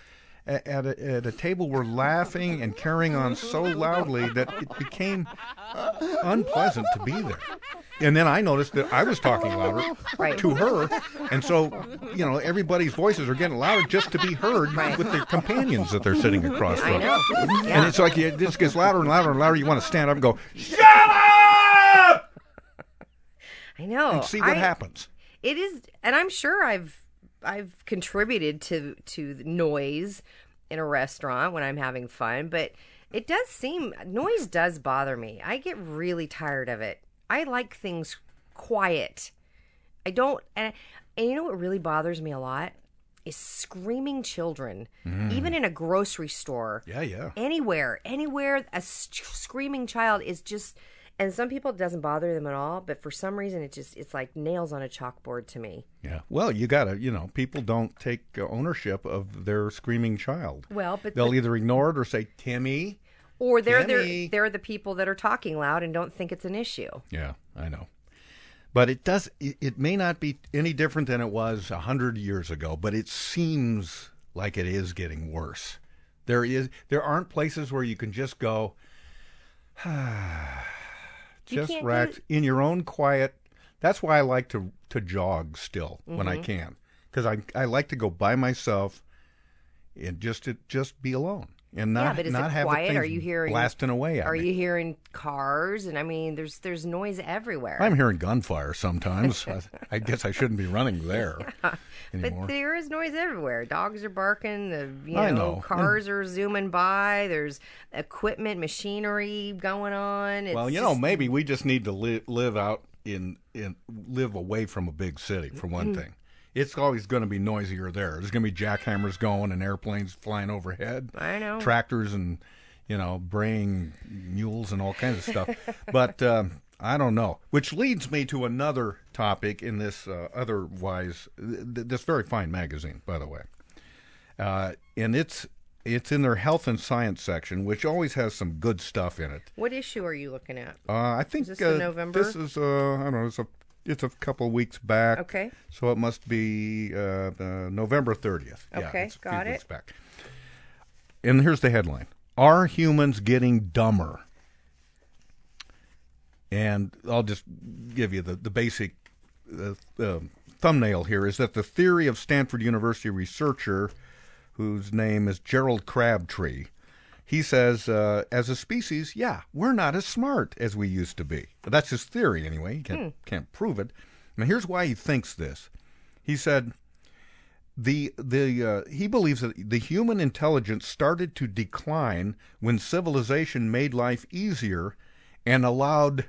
Speaker 12: at, a, at a table were laughing and carrying on so loudly that it became unpleasant to be there. And then I noticed that I was talking louder
Speaker 13: Right.
Speaker 12: to her, and so you know everybody's voices are getting louder just to be heard with their companions that they're sitting across from.
Speaker 13: know.
Speaker 12: And it's like it just gets louder and louder and louder. You want to stand up and go, "Shut up!"
Speaker 13: I know.
Speaker 12: and see what
Speaker 13: I-
Speaker 12: happens.
Speaker 13: It is, and I'm sure I've I've contributed to to the noise in a restaurant when I'm having fun, but it does seem noise does bother me. I get really tired of it. I like things quiet. I don't, and, and you know what really bothers me a lot is screaming children,
Speaker 12: Mm.
Speaker 13: even in a grocery store
Speaker 12: Yeah, yeah.
Speaker 13: anywhere, anywhere, a screaming child is just. And some people it doesn't bother them at all, but for some reason it just it's like nails on a chalkboard to me.
Speaker 12: Yeah. Well, you got to, you know, people don't take uh, ownership of their screaming child.
Speaker 13: Well, but
Speaker 12: They'll
Speaker 13: but-
Speaker 12: either ignore it or say, Timmy.
Speaker 13: or they're
Speaker 12: Timmy.
Speaker 13: they're they're the people that are talking loud and don't think it's an issue.
Speaker 12: Yeah, I know. But it does. It, it may not be any different than it was a hundred years ago, but it seems like it is getting worse. There is. There aren't places where you can just go. Just
Speaker 13: can't do-
Speaker 12: in your own quiet. That's why I like to to jog still when I
Speaker 13: Mhm.
Speaker 12: can, because I I like to go by myself and just to just be alone and not
Speaker 13: yeah, but is
Speaker 12: not
Speaker 13: it quiet? Are you hearing
Speaker 12: blasting away at
Speaker 13: Are
Speaker 12: me.
Speaker 13: you hearing cars? And I mean, there's there's noise everywhere.
Speaker 12: I'm hearing gunfire sometimes. I, I guess I shouldn't be running there anymore.
Speaker 13: But there is noise everywhere. Dogs are barking. The you know,
Speaker 12: know.
Speaker 13: cars are zooming by. There's equipment, machinery going on. It's
Speaker 12: well, you know, maybe we just need to li- live out in in live away from a big city for one
Speaker 13: Mm-hmm.
Speaker 12: thing. It's always going to be noisier there. There's going to be jackhammers going and airplanes flying overhead.
Speaker 13: I know.
Speaker 12: Tractors and you know braying mules and all kinds of stuff. but um, I don't know. Which leads me to another topic in this uh, otherwise th- this very fine magazine, by the way. Uh, and it's it's in their health and science section, which always has some good stuff in it.
Speaker 13: What issue are you looking at?
Speaker 12: Uh, I think
Speaker 13: Is this
Speaker 12: uh,
Speaker 13: November?
Speaker 12: This is uh, I don't know. It's a it's a couple of weeks back.
Speaker 13: Okay.
Speaker 12: So it must be uh, uh, November thirtieth. yeah,
Speaker 13: Okay,
Speaker 12: it's a few
Speaker 13: got
Speaker 12: weeks
Speaker 13: it.
Speaker 12: Back. And here's the headline: Are humans getting dumber? And I'll just give you the the basic uh, uh, thumbnail here is that the theory of Stanford University researcher, whose name is Gerald Crabtree, he says, uh, as a species, yeah, we're not as smart as we used to be. That's his theory, anyway. He can't, can't prove it. Now, here's why he thinks this. He said, the the uh, he believes that the human intelligence started to decline when civilization made life easier and allowed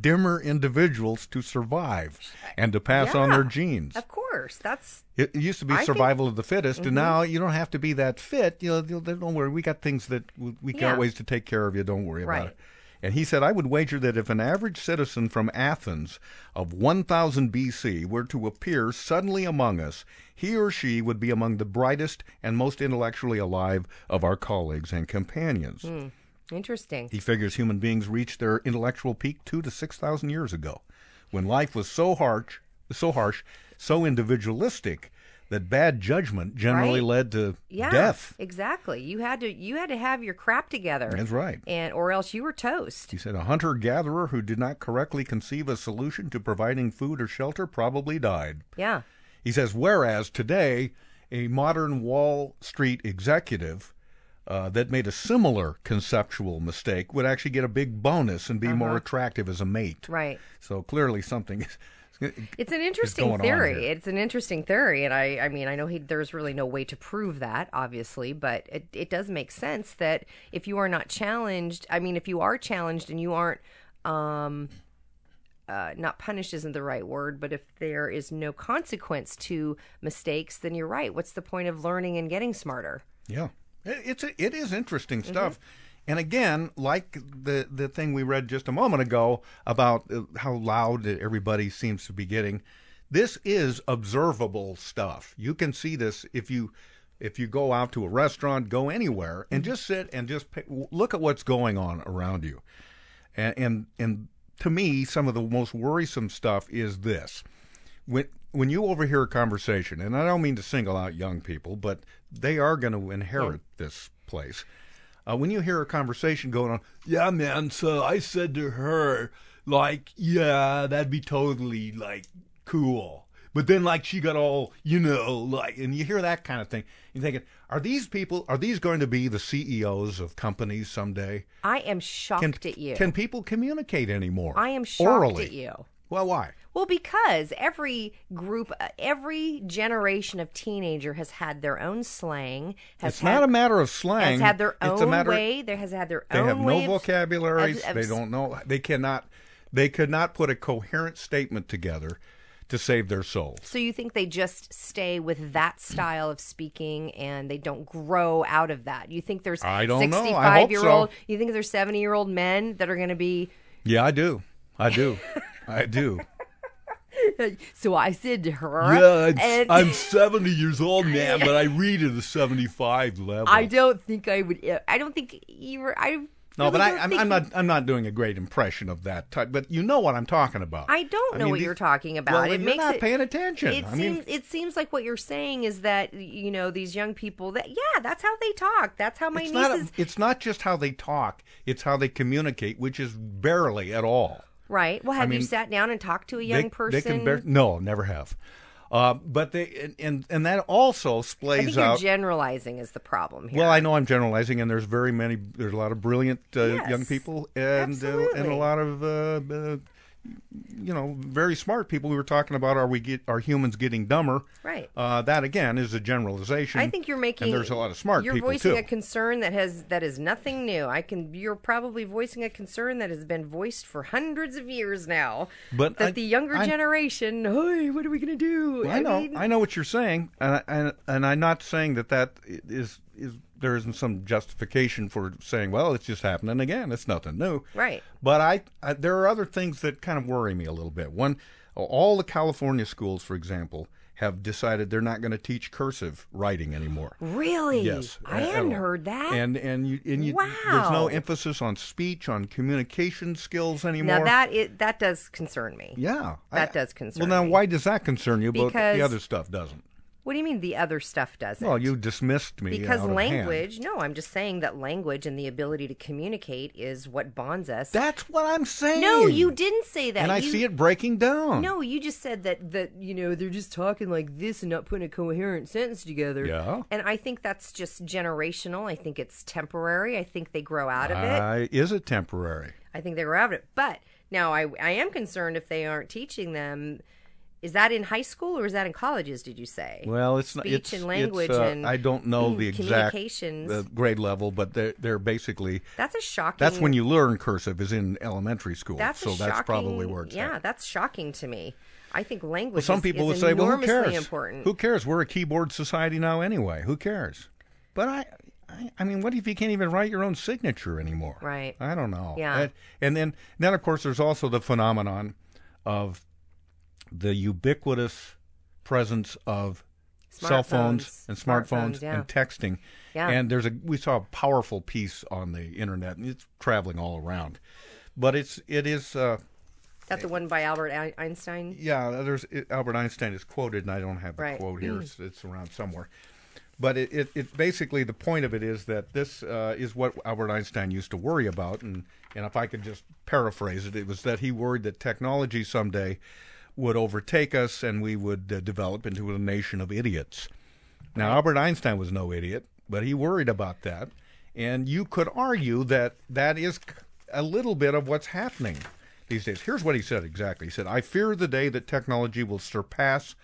Speaker 12: dimmer individuals to survive and to pass on their
Speaker 13: Yeah,
Speaker 12: genes.
Speaker 13: Of course, that's
Speaker 12: It used to be
Speaker 13: I think-
Speaker 12: survival of the fittest,
Speaker 13: Mhm.
Speaker 12: and now you don't have to be that fit. You know, don't worry, we got things that we got
Speaker 13: Yeah.
Speaker 12: ways to take care of you. Don't worry
Speaker 13: Right.
Speaker 12: about it. And he said, I would wager that if an average citizen from Athens of 1000 BC were to appear suddenly among us, he or she would be among the brightest and most intellectually alive of our colleagues and companions.
Speaker 13: Hmm. interesting.
Speaker 12: He figures human beings reached their intellectual peak two to six thousand years ago, when life was so harsh, so harsh, so individualistic that bad judgment generally
Speaker 13: Right.
Speaker 12: led to
Speaker 13: Yeah,
Speaker 12: death.
Speaker 13: exactly. You had to you had to have your crap together.
Speaker 12: That's right.
Speaker 13: And or else you were toast.
Speaker 12: He said a hunter gatherer who did not correctly conceive a solution to providing food or shelter probably died.
Speaker 13: Yeah.
Speaker 12: He says, whereas today, a modern Wall Street executive uh, that made a similar conceptual mistake would actually get a big bonus and be more
Speaker 13: Uh-huh.
Speaker 12: attractive as a mate.
Speaker 13: Right.
Speaker 12: So clearly something is.
Speaker 13: It's an interesting theory. It's an interesting theory, and I, I mean, I know he, there's really no way to prove that, obviously, but it, it does make sense that if you are not challenged, I mean, if you are challenged and you aren't, um, uh, not punished isn't the right word, but if there is no consequence to mistakes, then you're right. What's the point of learning and getting smarter?
Speaker 12: Yeah, It- it's a, it is interesting
Speaker 13: Mm-hmm.
Speaker 12: And again, like the the thing we read just a moment ago about uh, how loud everybody seems to be getting, this is observable stuff. You can see this if you if you go out to a restaurant, go anywhere, and just sit and just pay, look at what's going on around you. And and and to me, some of the most worrisome stuff is this: when when you overhear a conversation, and I don't mean to single out young people, but they are going to inherit this place. Uh, when you hear a conversation going on, yeah, man. So I said to her, like, yeah, that'd be totally like cool. But then, like, she got all, you know, like, and you hear that kind of thing. You're thinking, are these people, are these going to be the CEOs of companies someday?
Speaker 13: I am shocked
Speaker 12: Can,
Speaker 13: at you.
Speaker 12: can people communicate anymore?
Speaker 13: I am shocked
Speaker 12: orally?
Speaker 13: at you.
Speaker 12: Well, why?
Speaker 13: Well, because every group, uh, every generation of teenager has had their own slang. Has
Speaker 12: It's
Speaker 13: had,
Speaker 12: not a matter of slang.
Speaker 13: Has had their own
Speaker 12: matter-
Speaker 13: way. There has had their
Speaker 12: They
Speaker 13: own
Speaker 12: have
Speaker 13: way
Speaker 12: no vocabularies.
Speaker 13: of- of
Speaker 12: they don't know. They cannot. They could not put a coherent statement together to save their souls.
Speaker 13: So you think they just stay with that style of speaking and they don't grow out of that? You think there's
Speaker 12: I don't know. I hope
Speaker 13: 65 year old, you think there's 70 year old men that are going to be
Speaker 12: Yeah, I do. I do. I do.
Speaker 13: so I said to her
Speaker 12: Yeah, I'm,
Speaker 13: and-
Speaker 12: I'm 70 years old now, but I read at a 75 level.
Speaker 13: I don't think I would I don't think you were I
Speaker 12: no,
Speaker 13: really
Speaker 12: but I,
Speaker 13: think
Speaker 12: I'm not. I'm not doing a great impression of that type. But you know what I'm talking about.
Speaker 13: I don't know
Speaker 12: mean,
Speaker 13: what you're talking about.
Speaker 12: Well,
Speaker 13: it
Speaker 12: you're
Speaker 13: makes
Speaker 12: not
Speaker 13: it,
Speaker 12: paying attention.
Speaker 13: It
Speaker 12: I
Speaker 13: seems
Speaker 12: mean-
Speaker 13: it seems like what you're saying is that you know these young people that yeah, that's how they talk. That's how my
Speaker 12: it's
Speaker 13: nieces
Speaker 12: not. it's not just how they talk. It's how they communicate, which is barely at all.
Speaker 13: Right. Well,
Speaker 12: I
Speaker 13: have you sat down and talked to a
Speaker 12: They-
Speaker 13: young person?
Speaker 12: They can bear, no, never have. Uh, but they and, and and that also
Speaker 13: I
Speaker 12: splays
Speaker 13: think you're
Speaker 12: out.
Speaker 13: generalizing is the problem here.
Speaker 12: Well, I know I'm generalizing, and there's very many. There's a lot of brilliant uh,
Speaker 13: Yes,
Speaker 12: young people, and uh, and a lot of uh, uh, you know very smart people. We were talking about are we get are humans getting dumber?
Speaker 13: Right.
Speaker 12: Uh, that again is a generalization.
Speaker 13: I think you're making.
Speaker 12: And there's a lot of smart
Speaker 13: You're voicing
Speaker 12: too.
Speaker 13: a concern that has that is nothing new. I can. You're probably voicing a concern that has been voiced for hundreds of years now.
Speaker 12: But
Speaker 13: that
Speaker 12: I-
Speaker 13: the younger
Speaker 12: I'm-
Speaker 13: generation, hey, what are we going to do?
Speaker 12: I know,
Speaker 13: mean,
Speaker 12: I know what you're saying, and I, and and I'm not saying that that is is there isn't some justification for saying, well, it's just happening again. It's nothing new,
Speaker 13: Right.
Speaker 12: But I, I there are other things that kind of worry me a little bit. One, all the California schools, for example, have decided they're not going to teach cursive writing anymore.
Speaker 13: Really?
Speaker 12: Yes,
Speaker 13: I hadn't heard that.
Speaker 12: And and you and you, there's no emphasis on speech, on communication skills anymore.
Speaker 13: now that it that does concern me.
Speaker 12: yeah,
Speaker 13: that
Speaker 12: I-
Speaker 13: does concern.
Speaker 12: Well, now
Speaker 13: me.
Speaker 12: why does that concern you? But the other stuff doesn't.
Speaker 13: What do you mean the other stuff doesn't?
Speaker 12: Well, you dismissed me
Speaker 13: because
Speaker 12: out of hand.
Speaker 13: language. No, I'm just saying that language and the ability to communicate is what bonds us.
Speaker 12: That's what I'm saying.
Speaker 13: No, you didn't say that.
Speaker 12: and I
Speaker 13: You-
Speaker 12: see it breaking down.
Speaker 13: No, you just said that that you know they're just talking like this and not putting a coherent sentence together.
Speaker 12: Yeah.
Speaker 13: And I think that's just generational. I think it's temporary. I think they grow out of it.
Speaker 12: Uh, is it temporary?
Speaker 13: I think they grow out of it. But now I I am concerned if they aren't teaching them. Is that in high school or is that in colleges? Did you say?
Speaker 12: Well, it's not.
Speaker 13: speech
Speaker 12: It's,
Speaker 13: and language
Speaker 12: it's, uh,
Speaker 13: and
Speaker 12: I don't know the exact
Speaker 13: communications.
Speaker 12: grade level, but they're they're basically.
Speaker 13: That's a shocking.
Speaker 12: That's when you learn cursive is in elementary school.
Speaker 13: That's
Speaker 12: so
Speaker 13: a
Speaker 12: that's probably where it's
Speaker 13: Yeah,
Speaker 12: at.
Speaker 13: that's shocking to me. I think language.
Speaker 12: Well, some people
Speaker 13: is
Speaker 12: would say, "Well, who cares?
Speaker 13: Important.
Speaker 12: Who cares? We're a keyboard society now, anyway. Who cares?" But I, I, I mean, what if you can't even write your own signature anymore?
Speaker 13: Right.
Speaker 12: I don't know.
Speaker 13: Yeah.
Speaker 12: And, and then, then of course, there's also the phenomenon of the ubiquitous presence of cell phones and smartphones
Speaker 13: Smartphones, yeah.
Speaker 12: and texting.
Speaker 13: Yeah.
Speaker 12: And there's a we saw a powerful piece on the internet, and it's traveling all around. But it's it is. Uh,
Speaker 13: Is that the one by Albert Einstein?
Speaker 12: yeah, there's it, Albert Einstein is quoted, and I don't have the
Speaker 13: Right.
Speaker 12: quote here. It's, it's around somewhere. But it, it, it basically the point of it is that this uh, is what Albert Einstein used to worry about, and and if I could just paraphrase it, it was that he worried that technology someday would overtake us and we would uh, develop into a nation of idiots. Now Albert Einstein was no idiot, but he worried about that, and you could argue that that is a little bit of what's happening these days. Here's what he said exactly. He said, "I fear the day that technology will surpass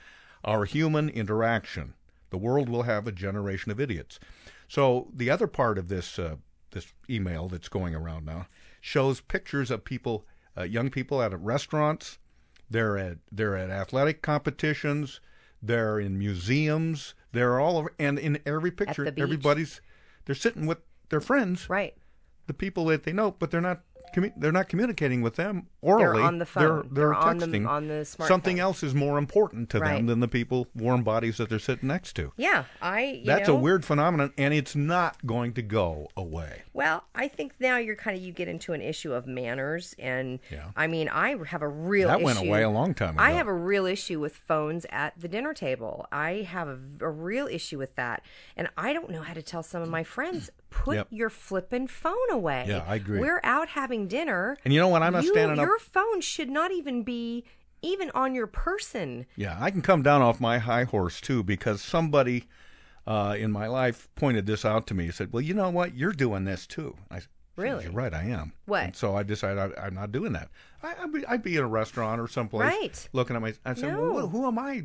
Speaker 12: our human interaction. The world will have a generation of idiots." So the other part of this uh, this email that's going around now shows pictures of people, uh, young people at restaurants. They're at they're at athletic competitions. They're in museums. They're all over, and in every picture,
Speaker 13: the
Speaker 12: everybody's they're sitting with their friends,
Speaker 13: right?
Speaker 12: The people that they know, but they're not commu- they're not communicating with them orally.
Speaker 13: on the
Speaker 12: They're,
Speaker 13: phone.
Speaker 12: they're,
Speaker 13: They're on the-
Speaker 12: texting.
Speaker 13: on the
Speaker 12: Something
Speaker 13: smartphone.
Speaker 12: else is more important to
Speaker 13: Right.
Speaker 12: them than the people warm bodies that they're sitting next to.
Speaker 13: Yeah, I. You
Speaker 12: That's
Speaker 13: know,
Speaker 12: a weird phenomenon, and it's not going to go away.
Speaker 13: Well, I think now you're kind of you get into an issue of manners, and
Speaker 12: Yeah.
Speaker 13: I mean, I have a real
Speaker 12: That went
Speaker 13: issue-
Speaker 12: away a long time ago.
Speaker 13: I have a real issue with phones at the dinner table. I have a, a real issue with that, and I don't know how to tell some of my friends put
Speaker 12: Yep.
Speaker 13: your flippin' phone away.
Speaker 12: Yeah, I agree.
Speaker 13: We're out having dinner,
Speaker 12: And you know what? I'm not
Speaker 13: you-
Speaker 12: standing up-
Speaker 13: Your phone should not even be even on your person.
Speaker 12: Yeah, I can come down off my high horse too because somebody uh, in my life pointed this out to me. He said, "Well, you know what? You're doing this too." I said,
Speaker 13: Really?
Speaker 12: You're right, I am.
Speaker 13: What?
Speaker 12: And so I decided I, I'm not doing that. I, I'd, be, I'd be in a restaurant or someplace,
Speaker 13: Right.
Speaker 12: looking at my. I said,
Speaker 13: No.
Speaker 12: well, who am I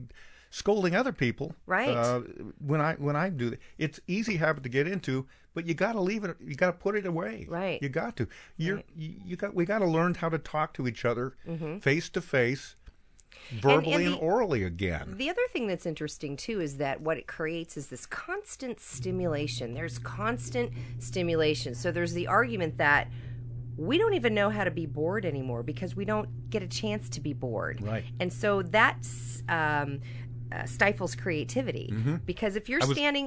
Speaker 12: scolding other people?
Speaker 13: Right.
Speaker 12: Uh, when I when I do that, it's easy habit to get into, but you got to leave it. You got to put it away.
Speaker 13: Right.
Speaker 12: You got to. You're you, you got. We got to learn how to talk to each other
Speaker 13: Mhm.
Speaker 12: face to face, verbally and,
Speaker 13: the-
Speaker 12: orally again.
Speaker 13: The other thing that's interesting too is that what it creates is this constant stimulation. There's constant stimulation. So there's the argument that we don't even know how to be bored anymore because we don't get a chance to be bored.
Speaker 12: Right.
Speaker 13: And so that um, uh, stifles creativity
Speaker 12: Mhm.
Speaker 13: because if you're
Speaker 12: was-
Speaker 13: standing,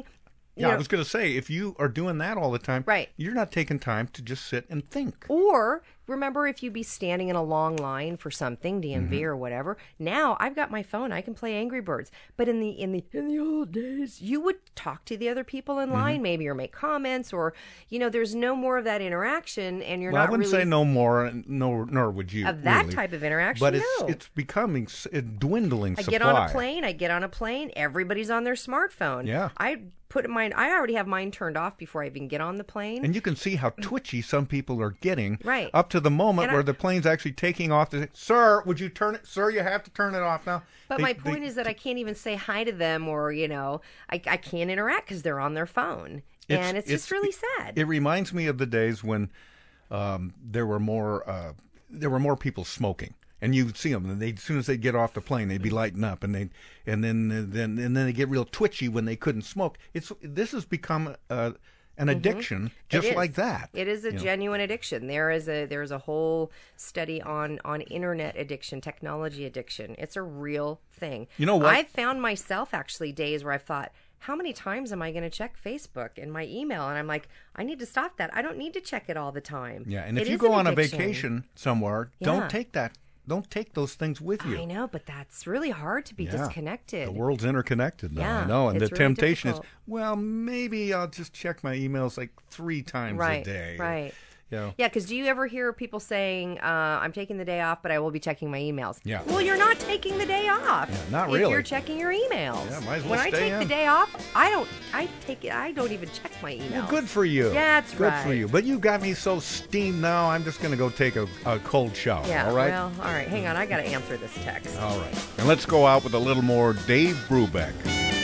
Speaker 13: you
Speaker 12: Yeah, I was going to say, if you are doing that all the time,
Speaker 13: Right.
Speaker 12: you're not taking time to just sit and think.
Speaker 13: Or remember if you'd be standing in a long line for something, DMV
Speaker 12: Mm-hmm.
Speaker 13: or whatever. Now I've got my phone, I can play Angry Birds. But in the in the in the old days, you would talk to the other people in line
Speaker 12: Mm-hmm.
Speaker 13: maybe or make comments or you know, there's no more of that interaction and you're
Speaker 12: well,
Speaker 13: not
Speaker 12: I wouldn't
Speaker 13: really
Speaker 12: say no more, nor nor would you
Speaker 13: Of that
Speaker 12: really.
Speaker 13: type of interaction,
Speaker 12: But it's
Speaker 13: no.
Speaker 12: it's becoming dwindling
Speaker 13: I
Speaker 12: supply.
Speaker 13: get on a plane, I get on a plane, everybody's on their smartphone.
Speaker 12: Yeah.
Speaker 13: I put mine I already have mine turned off before I even get on the plane.
Speaker 12: And you can see how twitchy some people are getting,
Speaker 13: Right.
Speaker 12: Up to the moment
Speaker 13: And I-
Speaker 12: where the plane's actually taking off. To, Sir, would you turn it? Sir, you have to turn it off now.
Speaker 13: But
Speaker 12: They-
Speaker 13: my
Speaker 12: they-
Speaker 13: point is that I can't even say hi to them or, you know, I, I can't interact because they're on their phone. and it's, just really sad.
Speaker 12: It reminds me of the days when um, there were more uh, there were more people smoking, and you'd see them, and they as soon as they get off the plane, they'd be lighting up, and they and then then and then they get real twitchy when they couldn't smoke. It's this has become an addiction, just
Speaker 13: Mm-hmm. It is.
Speaker 12: like that.
Speaker 13: It is a
Speaker 12: you know.
Speaker 13: genuine addiction. There is a there's a whole study on on internet addiction, technology addiction. It's a real thing.
Speaker 12: You know what?
Speaker 13: I've found myself actually days where I've thought, how many times am I going to check Facebook and my email? And I'm like, I need to stop that. I don't need to check it all the time.
Speaker 12: Yeah, and if
Speaker 13: It
Speaker 12: you go
Speaker 13: an
Speaker 12: on a vacation somewhere,
Speaker 13: Yeah.
Speaker 12: don't take that. Don't take those things with you.
Speaker 13: I know, but that's really hard to be
Speaker 12: Yeah.
Speaker 13: disconnected.
Speaker 12: The world's interconnected now. I know, and the
Speaker 13: really
Speaker 12: temptation
Speaker 13: difficult.
Speaker 12: is, well, maybe I'll just check my emails like three times
Speaker 13: right,
Speaker 12: a day.
Speaker 13: Right.
Speaker 12: Know.
Speaker 13: Yeah, because do you ever hear people saying, uh, "I'm taking the day off, but I will be checking my emails"?
Speaker 12: Yeah.
Speaker 13: Well, you're not taking the day off.
Speaker 12: Yeah, not
Speaker 13: if
Speaker 12: really.
Speaker 13: You're checking your emails.
Speaker 12: Yeah, might as well
Speaker 13: when I take
Speaker 12: in.
Speaker 13: the day off, I don't. I take it. I don't even check my emails.
Speaker 12: Well, good for you.
Speaker 13: Yeah, that's
Speaker 12: good
Speaker 13: right.
Speaker 12: for you. But you got me so steamed now. I'm just going to go take a, a cold shower.
Speaker 13: Yeah.
Speaker 12: all right.
Speaker 13: Well, all right. Hang on. I got to answer this text.
Speaker 12: all right. And let's go out with a little more Dave Brubeck.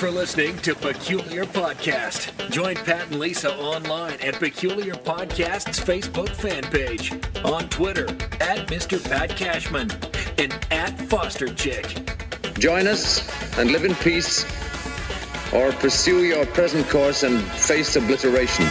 Speaker 2: For listening to Peculiar Podcast. Join Pat and Lisa online at Peculiar Podcast's Facebook fan page, on Twitter at Mr. Pat Cashman, and at Foster Chick.
Speaker 10: Join us and live in peace, or pursue your present course and face obliteration.